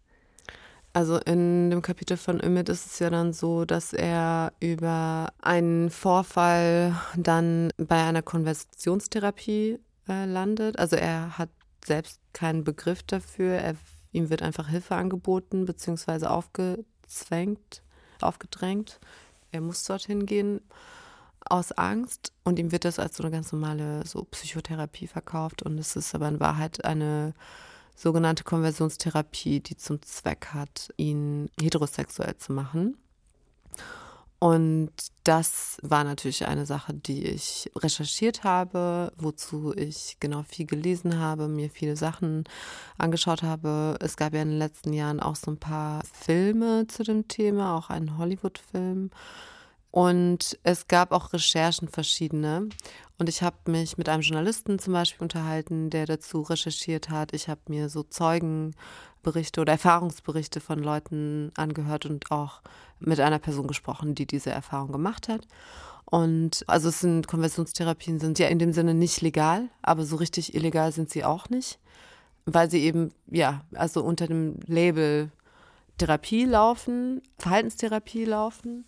Also in dem Kapitel von Ümit ist es ja dann so, dass er über einen Vorfall dann bei einer Konversationstherapie äh, landet. Also er hat selbst keinen Begriff dafür. Er, ihm wird einfach Hilfe angeboten bzw. aufgezwängt, aufgedrängt. Er muss dorthin gehen aus Angst und ihm wird das als so eine ganz normale so Psychotherapie verkauft und es ist aber in Wahrheit eine sogenannte Konversionstherapie, die zum Zweck hat, ihn heterosexuell zu machen. Und das war natürlich eine Sache, die ich recherchiert habe, wozu ich genau viel gelesen habe, mir viele Sachen angeschaut habe. Es gab ja in den letzten Jahren auch so ein paar Filme zu dem Thema, auch einen Hollywood-Film. Und es gab auch Recherchen verschiedene. Und ich habe mich mit einem Journalisten zum Beispiel unterhalten, der dazu recherchiert hat. Ich habe mir so Zeugenberichte oder Erfahrungsberichte von Leuten angehört und auch mit einer Person gesprochen, die diese Erfahrung gemacht hat. Und also es sind Konversionstherapien sind ja in dem Sinne nicht legal, aber so richtig illegal sind sie auch nicht, weil sie eben ja also unter dem Label Therapie laufen, Verhaltenstherapie laufen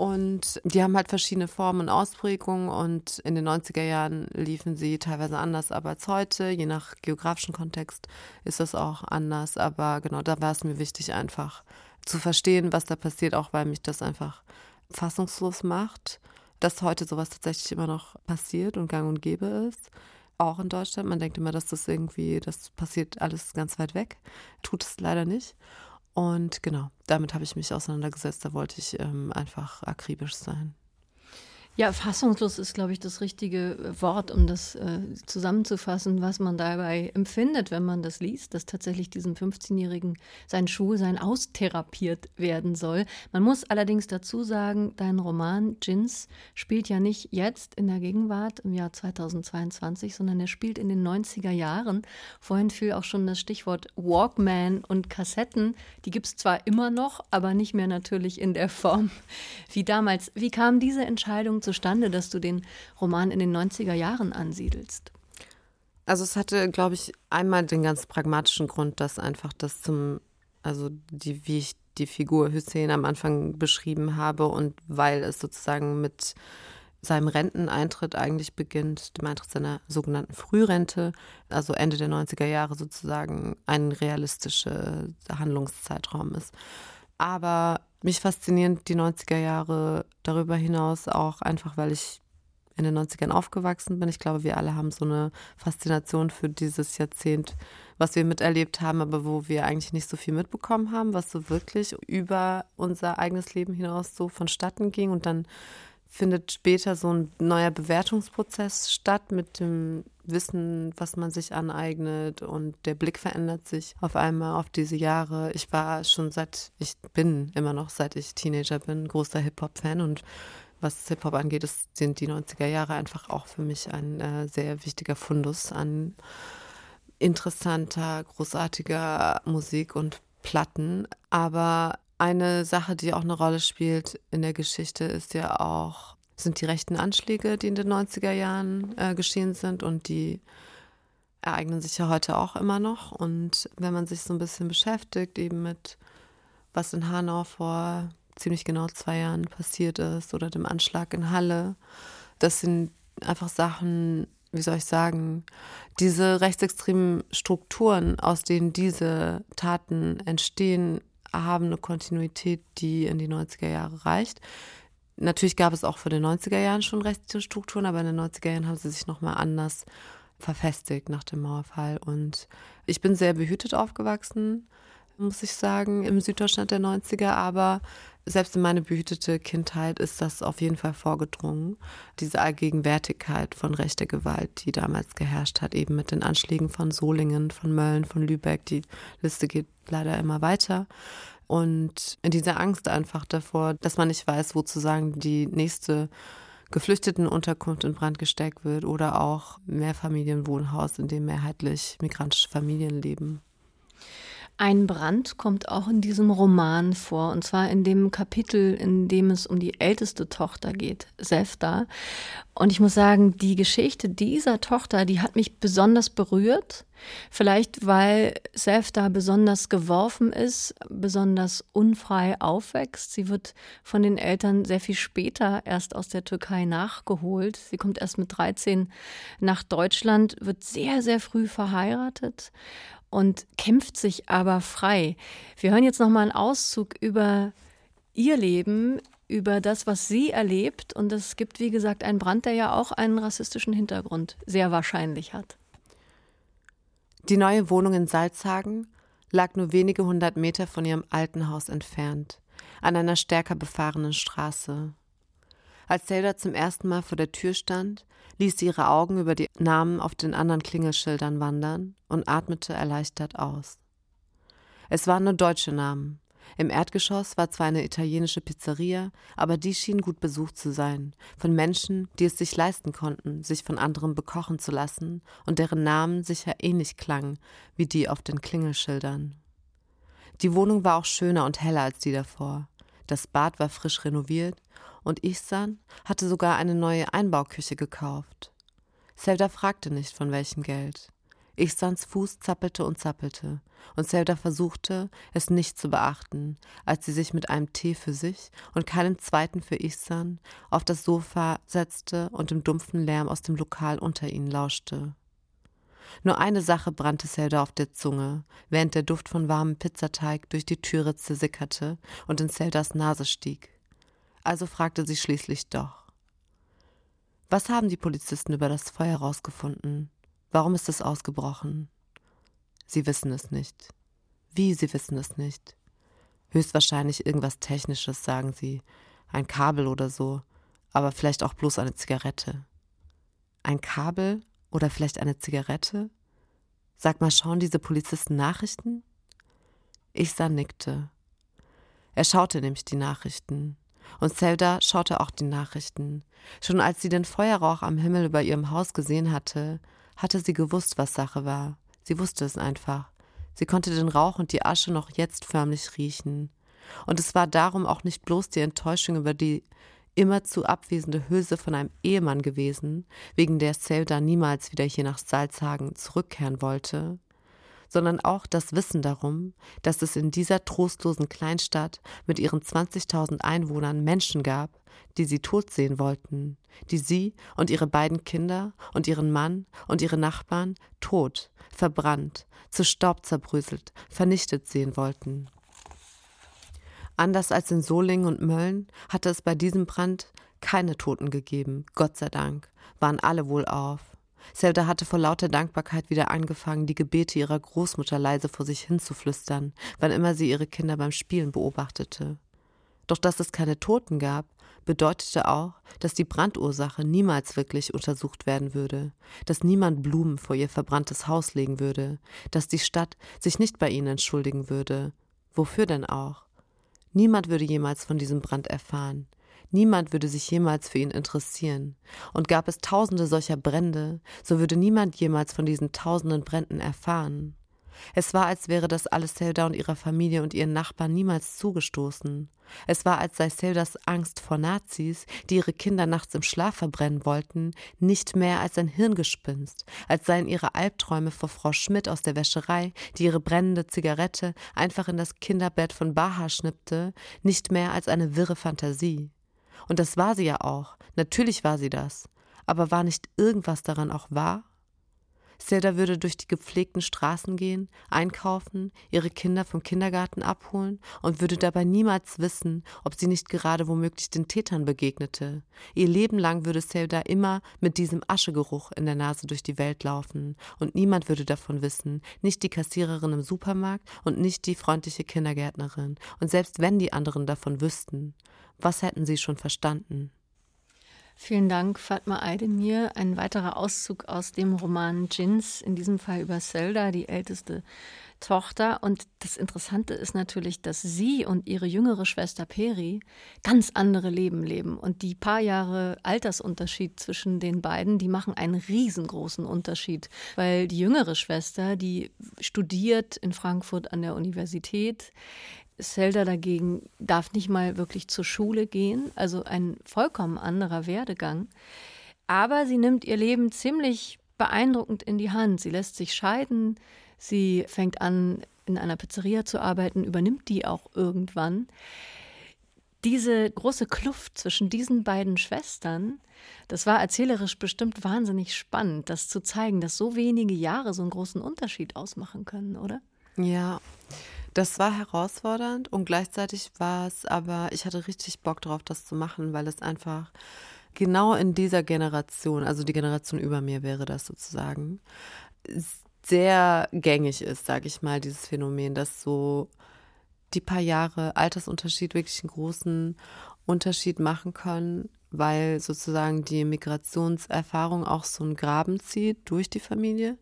und die haben halt verschiedene Formen und Ausprägungen und in den 90er Jahren liefen sie teilweise anders aber als heute. Je nach geografischen Kontext ist das auch anders. Aber genau, da war es mir wichtig, einfach zu verstehen, was da passiert, auch weil mich das einfach fassungslos macht, dass heute sowas tatsächlich immer noch passiert und gang und gäbe ist. Auch in Deutschland. Man denkt immer, dass das irgendwie, das passiert alles ganz weit weg. Tut es leider nicht. Und genau, damit habe ich mich auseinandergesetzt. Da wollte ich ähm, einfach akribisch sein. Ja, fassungslos ist, glaube ich, das richtige äh, Wort, um das äh, zusammenzufassen, was man dabei empfindet, wenn man das liest, dass tatsächlich diesem 15-Jährigen sein Schulsein austherapiert werden soll. Man muss allerdings dazu sagen, dein Roman Jins spielt ja nicht jetzt in der Gegenwart im Jahr 2022, sondern er spielt in den 90er Jahren. Vorhin fiel auch schon das Stichwort Walkman und Kassetten. Die gibt es zwar immer noch, aber nicht mehr natürlich in der Form wie damals. Wie kam diese Entscheidung zustande, dass du den Roman in den 90er Jahren ansiedelst? Also es hatte, glaube ich, einmal den ganz pragmatischen Grund, dass einfach das zum, also die, wie ich die Figur Hussein am Anfang beschrieben habe und weil es sozusagen mit seinem Renteneintritt eigentlich beginnt, dem Eintritt seiner sogenannten Frührente, also Ende der 90er Jahre sozusagen ein realistischer Handlungszeitraum ist. Aber mich faszinieren die 90er Jahre darüber hinaus auch einfach, weil ich in den 90ern aufgewachsen bin. Ich glaube, wir alle haben so eine Faszination für dieses Jahrzehnt, was wir miterlebt haben, aber wo wir eigentlich nicht so viel mitbekommen haben, was so wirklich über unser eigenes Leben hinaus so vonstatten ging. Und dann findet später so ein neuer Bewertungsprozess statt mit dem Wissen, was man sich aneignet und der Blick verändert sich auf einmal auf diese Jahre. Ich war schon seit, ich bin immer noch, seit ich Teenager bin, großer Hip-Hop-Fan und was Hip-Hop angeht, ist, sind die 90er Jahre einfach auch für mich ein äh, sehr wichtiger Fundus an interessanter, großartiger Musik und Platten. Aber eine Sache, die auch eine Rolle spielt in der Geschichte, ist ja auch, sind die rechten Anschläge, die in den 90er Jahren äh, geschehen sind und die ereignen sich ja heute auch immer noch. Und wenn man sich so ein bisschen beschäftigt, eben mit was in Hanau vor ziemlich genau zwei Jahren passiert ist oder dem Anschlag in Halle, das sind einfach Sachen, wie soll ich sagen, diese rechtsextremen Strukturen, aus denen diese Taten entstehen, haben eine Kontinuität, die in die 90er Jahre reicht. Natürlich gab es auch vor den 90er Jahren schon rechtliche Strukturen, aber in den 90er Jahren haben sie sich nochmal anders verfestigt nach dem Mauerfall. Und ich bin sehr behütet aufgewachsen, muss ich sagen, im Süddeutschland der 90er, aber selbst in meine behütete Kindheit ist das auf jeden Fall vorgedrungen. Diese Allgegenwärtigkeit von rechter Gewalt, die damals geherrscht hat, eben mit den Anschlägen von Solingen, von Mölln, von Lübeck. Die Liste geht leider immer weiter. Und in dieser Angst einfach davor, dass man nicht weiß, wo zu sagen die nächste Geflüchtetenunterkunft in Brand gesteckt wird oder auch Mehrfamilienwohnhaus, in dem mehrheitlich migrantische Familien leben. Ein Brand kommt auch in diesem Roman vor, und zwar in dem Kapitel, in dem es um die älteste Tochter geht, Sefta. Und ich muss sagen, die Geschichte dieser Tochter, die hat mich besonders berührt. Vielleicht, weil Sefta besonders geworfen ist, besonders unfrei aufwächst. Sie wird von den Eltern sehr viel später erst aus der Türkei nachgeholt. Sie kommt erst mit 13 nach Deutschland, wird sehr, sehr früh verheiratet und kämpft sich aber frei. Wir hören jetzt noch mal einen Auszug über ihr Leben, über das, was sie erlebt. Und es gibt, wie gesagt, einen Brand, der ja auch einen rassistischen Hintergrund sehr wahrscheinlich hat. Die neue Wohnung in Salzhagen lag nur wenige hundert Meter von ihrem alten Haus entfernt, an einer stärker befahrenen Straße. Als Zelda zum ersten Mal vor der Tür stand, ließ sie ihre Augen über die Namen auf den anderen Klingelschildern wandern und atmete erleichtert aus. Es waren nur deutsche Namen. Im Erdgeschoss war zwar eine italienische Pizzeria, aber die schien gut besucht zu sein, von Menschen, die es sich leisten konnten, sich von anderen bekochen zu lassen und deren Namen sicher ähnlich klangen wie die auf den Klingelschildern. Die Wohnung war auch schöner und heller als die davor. Das Bad war frisch renoviert und Ihsan hatte sogar eine neue Einbauküche gekauft. Zelda fragte nicht, von welchem Geld. Ihsans Fuß zappelte und zappelte, und Zelda versuchte, es nicht zu beachten, als sie sich mit einem Tee für sich und keinem zweiten für Ihsan auf das Sofa setzte und dem dumpfen Lärm aus dem Lokal unter ihnen lauschte. Nur eine Sache brannte Zelda auf der Zunge, während der Duft von warmem Pizzateig durch die Türritze sickerte und in Zeldas Nase stieg also fragte sie schließlich doch. Was haben die Polizisten über das Feuer herausgefunden? Warum ist es ausgebrochen? Sie wissen es nicht. Wie, sie wissen es nicht. Höchstwahrscheinlich irgendwas Technisches, sagen sie. Ein Kabel oder so. Aber vielleicht auch bloß eine Zigarette. Ein Kabel oder vielleicht eine Zigarette? Sag mal, schauen diese Polizisten Nachrichten? Ich sah nickte. Er schaute nämlich die Nachrichten. Und Zelda schaute auch die Nachrichten. Schon als sie den Feuerrauch am Himmel über ihrem Haus gesehen hatte, hatte sie gewusst, was Sache war. Sie wusste es einfach. Sie konnte den Rauch und die Asche noch jetzt förmlich riechen. Und es war darum auch nicht bloß die Enttäuschung über die immerzu abwesende Hülse von einem Ehemann gewesen, wegen der Zelda niemals wieder hier nach Salzhagen zurückkehren wollte, sondern auch das Wissen darum, dass es in dieser trostlosen Kleinstadt mit ihren 20.000 Einwohnern Menschen gab, die sie tot sehen wollten, die sie und ihre beiden Kinder und ihren Mann und ihre Nachbarn tot, verbrannt, zu Staub zerbröselt, vernichtet sehen wollten. Anders als in Solingen und Mölln hatte es bei diesem Brand keine Toten gegeben, Gott sei Dank, waren alle wohl auf. Zelda hatte vor lauter Dankbarkeit wieder angefangen, die Gebete ihrer Großmutter leise vor sich hinzuflüstern, wann immer sie ihre Kinder beim Spielen beobachtete. Doch dass es keine Toten gab, bedeutete auch, dass die Brandursache niemals wirklich untersucht werden würde, dass niemand Blumen vor ihr verbranntes Haus legen würde, dass die Stadt sich nicht bei ihnen entschuldigen würde. Wofür denn auch? Niemand würde jemals von diesem Brand erfahren. Niemand würde sich jemals für ihn interessieren. Und gab es tausende solcher Brände, so würde niemand jemals von diesen tausenden Bränden erfahren. Es war, als wäre das alles Zelda und ihrer Familie und ihren Nachbarn niemals zugestoßen. Es war, als sei Zeldas Angst vor Nazis, die ihre Kinder nachts im Schlaf verbrennen wollten, nicht mehr als ein Hirngespinst, als seien ihre Albträume vor Frau Schmidt aus der Wäscherei, die ihre brennende Zigarette einfach in das Kinderbett von Baha schnippte, nicht mehr als eine wirre Fantasie. Und das war sie ja auch. Natürlich war sie das. Aber war nicht irgendwas daran auch wahr? Zelda würde durch die gepflegten Straßen gehen, einkaufen, ihre Kinder vom Kindergarten abholen und würde dabei niemals wissen, ob sie nicht gerade womöglich den Tätern begegnete. Ihr Leben lang würde Zelda immer mit diesem Aschegeruch in der Nase durch die Welt laufen und niemand würde davon wissen, nicht die Kassiererin im Supermarkt und nicht die freundliche Kindergärtnerin und selbst wenn die anderen davon wüssten. Was hätten sie schon verstanden? Vielen Dank, Fatma Aydemir. Ein weiterer Auszug aus dem Roman Jins, in diesem Fall über Zelda, die älteste Tochter. Und das Interessante ist natürlich, dass sie und ihre jüngere Schwester Peri ganz andere Leben leben. Und die paar Jahre Altersunterschied zwischen den beiden, die machen einen riesengroßen Unterschied. Weil die jüngere Schwester, die studiert in Frankfurt an der Universität, Zelda dagegen darf nicht mal wirklich zur Schule gehen, also ein vollkommen anderer Werdegang. Aber sie nimmt ihr Leben ziemlich beeindruckend in die Hand. Sie lässt sich scheiden, sie fängt an, in einer Pizzeria zu arbeiten, übernimmt die auch irgendwann. Diese große Kluft zwischen diesen beiden Schwestern, das war erzählerisch bestimmt wahnsinnig spannend, das zu zeigen, dass so wenige Jahre so einen großen Unterschied ausmachen können, oder? Ja, das war herausfordernd und gleichzeitig war es aber, ich hatte richtig Bock drauf, das zu machen, weil es einfach genau in dieser Generation, also die Generation über mir wäre das sozusagen, sehr gängig ist, sage ich mal, dieses Phänomen, dass so die paar Jahre Altersunterschied wirklich einen großen Unterschied machen können, weil sozusagen die Migrationserfahrung auch so einen Graben zieht durch die Familie.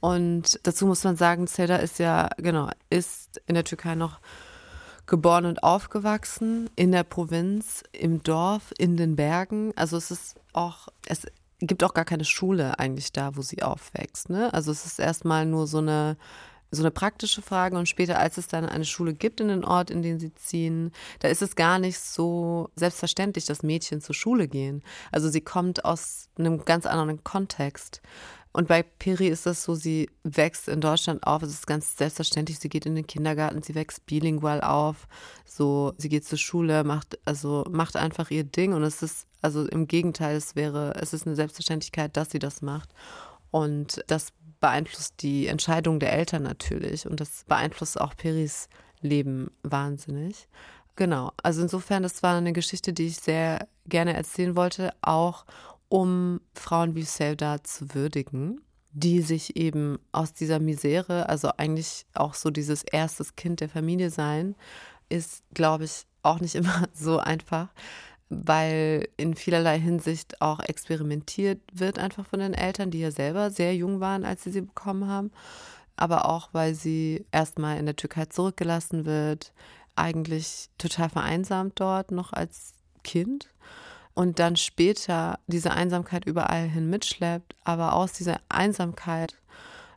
Und dazu muss man sagen, Zelda ist ja, genau, ist in der Türkei noch geboren und aufgewachsen, in der Provinz, im Dorf, in den Bergen. Also es ist auch, es gibt auch gar keine Schule eigentlich da, wo sie aufwächst. Ne? Also es ist erstmal nur so eine so eine praktische Frage und später, als es dann eine Schule gibt in den Ort, in den sie ziehen, da ist es gar nicht so selbstverständlich, dass Mädchen zur Schule gehen. Also sie kommt aus einem ganz anderen Kontext. Und bei Peri ist das so, sie wächst in Deutschland auf. Es ist ganz selbstverständlich. Sie geht in den Kindergarten, sie wächst bilingual auf. So, sie geht zur Schule, macht, also macht einfach ihr Ding. Und es ist, also im Gegenteil, es wäre, es ist eine Selbstverständlichkeit, dass sie das macht. Und das beeinflusst die Entscheidung der Eltern natürlich. Und das beeinflusst auch Peris Leben wahnsinnig. Genau. Also insofern, das war eine Geschichte, die ich sehr gerne erzählen wollte, auch um Frauen wie Selda zu würdigen, die sich eben aus dieser Misere, also eigentlich auch so dieses erstes Kind der Familie sein, ist, glaube ich, auch nicht [laughs] immer so einfach, weil in vielerlei Hinsicht auch experimentiert wird einfach von den Eltern, die ja selber sehr jung waren, als sie sie bekommen haben. Aber auch, weil sie erstmal in der Türkei zurückgelassen wird, eigentlich total vereinsamt dort noch als Kind und dann später diese Einsamkeit überall hin mitschleppt, aber aus dieser Einsamkeit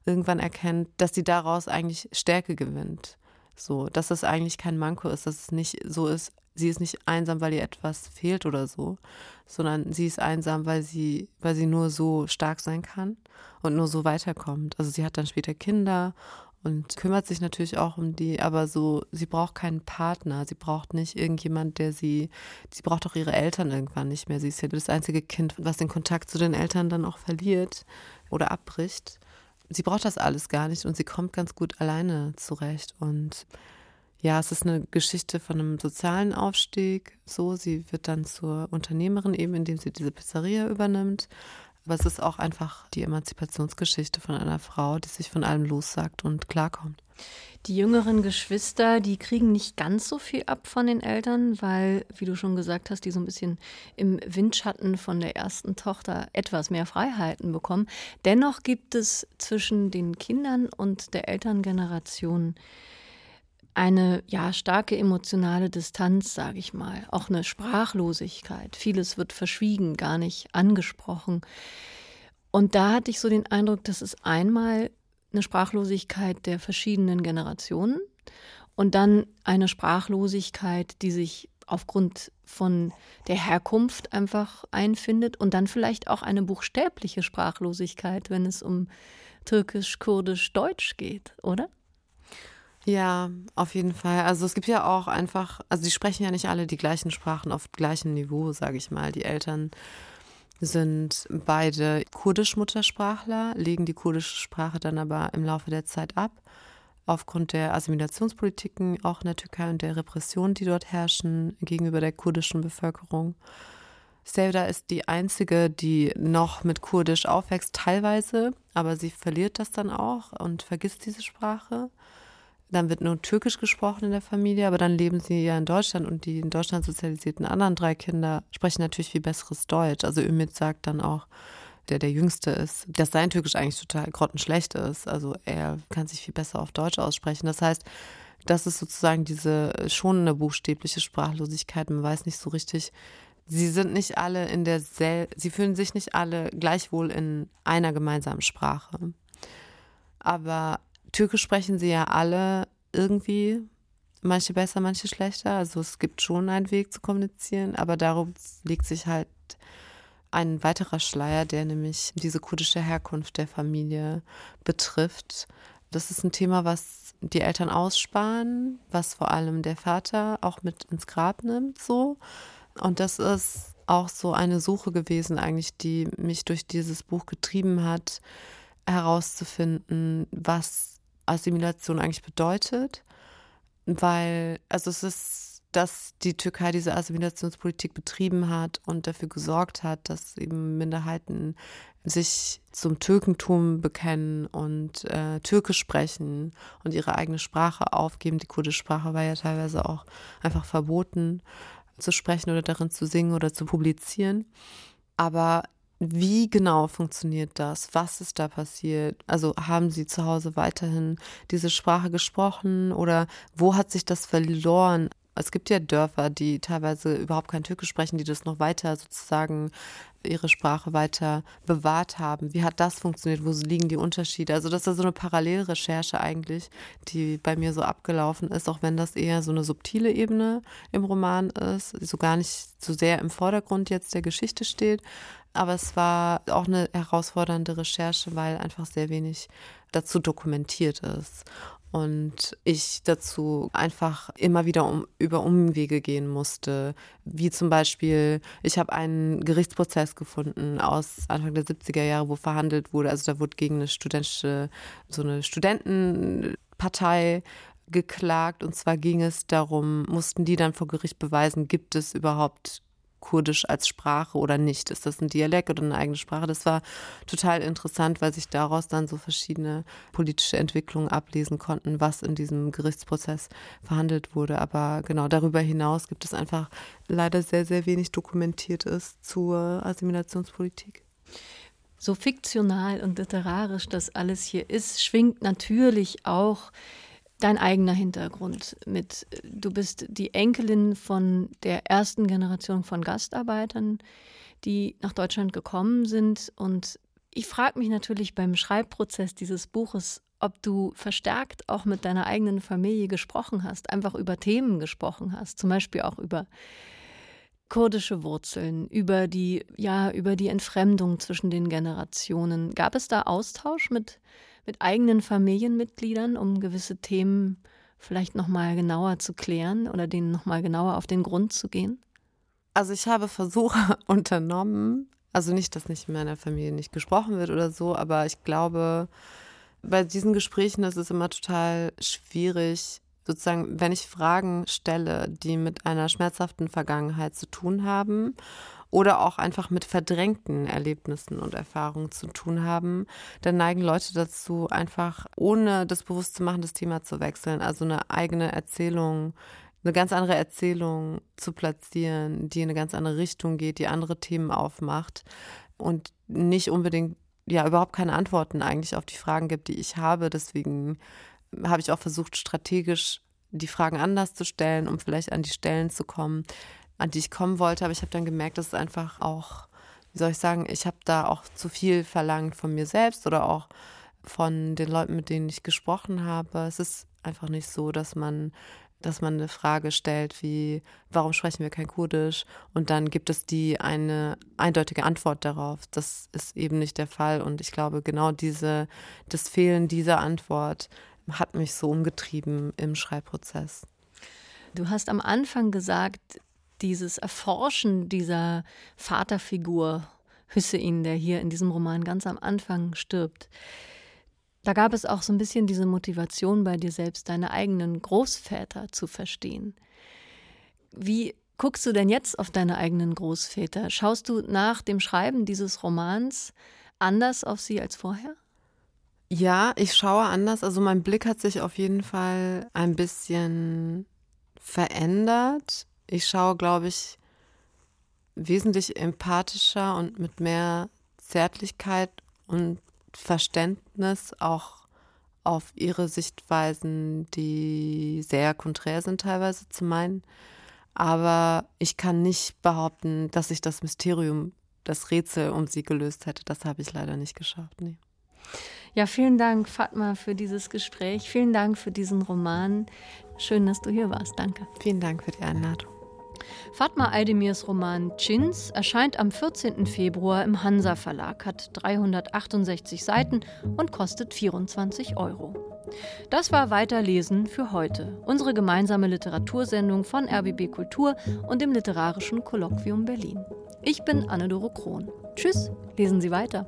irgendwann erkennt, dass sie daraus eigentlich Stärke gewinnt. So, dass es eigentlich kein Manko ist, dass es nicht so ist, sie ist nicht einsam, weil ihr etwas fehlt oder so, sondern sie ist einsam, weil sie, weil sie nur so stark sein kann und nur so weiterkommt. Also sie hat dann später Kinder und kümmert sich natürlich auch um die, aber so, sie braucht keinen Partner, sie braucht nicht irgendjemand, der sie, sie braucht auch ihre Eltern irgendwann nicht mehr. Sie ist ja das einzige Kind, was den Kontakt zu den Eltern dann auch verliert oder abbricht. Sie braucht das alles gar nicht und sie kommt ganz gut alleine zurecht und ja, es ist eine Geschichte von einem sozialen Aufstieg. So, sie wird dann zur Unternehmerin eben, indem sie diese Pizzeria übernimmt. Aber es ist auch einfach die Emanzipationsgeschichte von einer Frau, die sich von allem lossagt und klarkommt. Die jüngeren Geschwister, die kriegen nicht ganz so viel ab von den Eltern, weil, wie du schon gesagt hast, die so ein bisschen im Windschatten von der ersten Tochter etwas mehr Freiheiten bekommen. Dennoch gibt es zwischen den Kindern und der Elterngeneration eine ja starke emotionale Distanz, sage ich mal, auch eine Sprachlosigkeit. Vieles wird verschwiegen, gar nicht angesprochen. Und da hatte ich so den Eindruck, dass es einmal eine Sprachlosigkeit der verschiedenen Generationen und dann eine Sprachlosigkeit, die sich aufgrund von der Herkunft einfach einfindet und dann vielleicht auch eine buchstäbliche Sprachlosigkeit, wenn es um Türkisch, Kurdisch, Deutsch geht, oder? Ja, auf jeden Fall. Also es gibt ja auch einfach, also die sprechen ja nicht alle die gleichen Sprachen auf gleichem Niveau, sage ich mal. Die Eltern sind beide kurdisch-Muttersprachler, legen die kurdische Sprache dann aber im Laufe der Zeit ab, aufgrund der Assimilationspolitiken auch in der Türkei und der Repression, die dort herrschen gegenüber der kurdischen Bevölkerung. Sevda ist die einzige, die noch mit Kurdisch aufwächst, teilweise, aber sie verliert das dann auch und vergisst diese Sprache. Dann wird nur Türkisch gesprochen in der Familie, aber dann leben sie ja in Deutschland und die in Deutschland sozialisierten anderen drei Kinder sprechen natürlich viel besseres Deutsch. Also Ümit sagt dann auch, der der Jüngste ist, dass sein Türkisch eigentlich total grottenschlecht ist. Also er kann sich viel besser auf Deutsch aussprechen. Das heißt, das ist sozusagen diese schonende buchstäbliche Sprachlosigkeit. Man weiß nicht so richtig, sie sind nicht alle in der, sie fühlen sich nicht alle gleichwohl in einer gemeinsamen Sprache. Aber Türkisch sprechen sie ja alle irgendwie, manche besser, manche schlechter. Also es gibt schon einen Weg zu kommunizieren, aber darum legt sich halt ein weiterer Schleier, der nämlich diese kurdische Herkunft der Familie betrifft. Das ist ein Thema, was die Eltern aussparen, was vor allem der Vater auch mit ins Grab nimmt, so. Und das ist auch so eine Suche gewesen, eigentlich, die mich durch dieses Buch getrieben hat, herauszufinden, was Assimilation eigentlich bedeutet, weil, also es ist, dass die Türkei diese Assimilationspolitik betrieben hat und dafür gesorgt hat, dass eben Minderheiten sich zum Türkentum bekennen und äh, Türkisch sprechen und ihre eigene Sprache aufgeben. Die kurdische Sprache war ja teilweise auch einfach verboten zu sprechen oder darin zu singen oder zu publizieren. Aber wie genau funktioniert das? Was ist da passiert? Also haben Sie zu Hause weiterhin diese Sprache gesprochen oder wo hat sich das verloren? Es gibt ja Dörfer, die teilweise überhaupt kein Türkisch sprechen, die das noch weiter sozusagen ihre Sprache weiter bewahrt haben. Wie hat das funktioniert? Wo liegen die Unterschiede? Also das ist so eine Parallelrecherche eigentlich, die bei mir so abgelaufen ist, auch wenn das eher so eine subtile Ebene im Roman ist, so gar nicht so sehr im Vordergrund jetzt der Geschichte steht. Aber es war auch eine herausfordernde Recherche, weil einfach sehr wenig dazu dokumentiert ist und ich dazu einfach immer wieder um, über Umwege gehen musste. Wie zum Beispiel, ich habe einen Gerichtsprozess gefunden aus Anfang der 70er Jahre, wo verhandelt wurde. Also da wurde gegen eine studentische, so eine Studentenpartei geklagt. Und zwar ging es darum, mussten die dann vor Gericht beweisen, gibt es überhaupt Kurdisch als Sprache oder nicht? Ist das ein Dialekt oder eine eigene Sprache? Das war total interessant, weil sich daraus dann so verschiedene politische Entwicklungen ablesen konnten, was in diesem Gerichtsprozess verhandelt wurde. Aber genau darüber hinaus gibt es einfach leider sehr, sehr wenig Dokumentiertes zur Assimilationspolitik so fiktional und literarisch das alles hier ist, schwingt natürlich auch dein eigener Hintergrund mit. Du bist die Enkelin von der ersten Generation von Gastarbeitern, die nach Deutschland gekommen sind. Und ich frage mich natürlich beim Schreibprozess dieses Buches, ob du verstärkt auch mit deiner eigenen Familie gesprochen hast, einfach über Themen gesprochen hast, zum Beispiel auch über kurdische Wurzeln, über die, ja, über die Entfremdung zwischen den Generationen. Gab es da Austausch mit, mit eigenen Familienmitgliedern, um gewisse Themen vielleicht nochmal genauer zu klären oder denen nochmal genauer auf den Grund zu gehen? Also ich habe Versuche [laughs] unternommen, also nicht, dass nicht in meiner Familie nicht gesprochen wird oder so, aber ich glaube, bei diesen Gesprächen ist es immer total schwierig, sozusagen, wenn ich Fragen stelle, die mit einer schmerzhaften Vergangenheit zu tun haben oder auch einfach mit verdrängten Erlebnissen und Erfahrungen zu tun haben, dann neigen Leute dazu, einfach ohne das bewusst zu machen, das Thema zu wechseln. Also eine eigene Erzählung, eine ganz andere Erzählung zu platzieren, die in eine ganz andere Richtung geht, die andere Themen aufmacht und nicht unbedingt, ja, überhaupt keine Antworten eigentlich auf die Fragen gibt, die ich habe. Deswegen habe ich auch versucht, strategisch die Fragen anders zu stellen, um vielleicht an die Stellen zu kommen, an die ich kommen wollte. Aber ich habe dann gemerkt, dass es einfach auch, wie soll ich sagen, ich habe da auch zu viel verlangt von mir selbst oder auch von den Leuten, mit denen ich gesprochen habe. Es ist einfach nicht so, dass man dass man eine Frage stellt wie, warum sprechen wir kein Kurdisch? Und dann gibt es die eine eindeutige Antwort darauf. Das ist eben nicht der Fall. Und ich glaube, genau diese, das Fehlen dieser Antwort hat mich so umgetrieben im Schreibprozess. Du hast am Anfang gesagt, dieses Erforschen dieser Vaterfigur Hüssein, der hier in diesem Roman ganz am Anfang stirbt. Da gab es auch so ein bisschen diese Motivation bei dir selbst, deine eigenen Großväter zu verstehen. Wie guckst du denn jetzt auf deine eigenen Großväter? Schaust du nach dem Schreiben dieses Romans anders auf sie als vorher? Ja, ich schaue anders. Also mein Blick hat sich auf jeden Fall ein bisschen verändert. Ich schaue, glaube ich, wesentlich empathischer und mit mehr Zärtlichkeit und Verständnis auch auf ihre Sichtweisen, die sehr konträr sind teilweise zu meinen. Aber ich kann nicht behaupten, dass ich das Mysterium, das Rätsel um sie gelöst hätte. Das habe ich leider nicht geschafft. Nee. Ja, vielen Dank, Fatma, für dieses Gespräch. Vielen Dank für diesen Roman. Schön, dass du hier warst. Danke. Vielen Dank für die Einladung. Fatma Aldemirs Roman Chins erscheint am 14. Februar im Hansa Verlag, hat 368 Seiten und kostet 24 Euro. Das war Weiterlesen für heute, unsere gemeinsame Literatursendung von RBB Kultur und dem Literarischen Kolloquium Berlin. Ich bin Anne-Dore Krohn. Tschüss, lesen Sie weiter.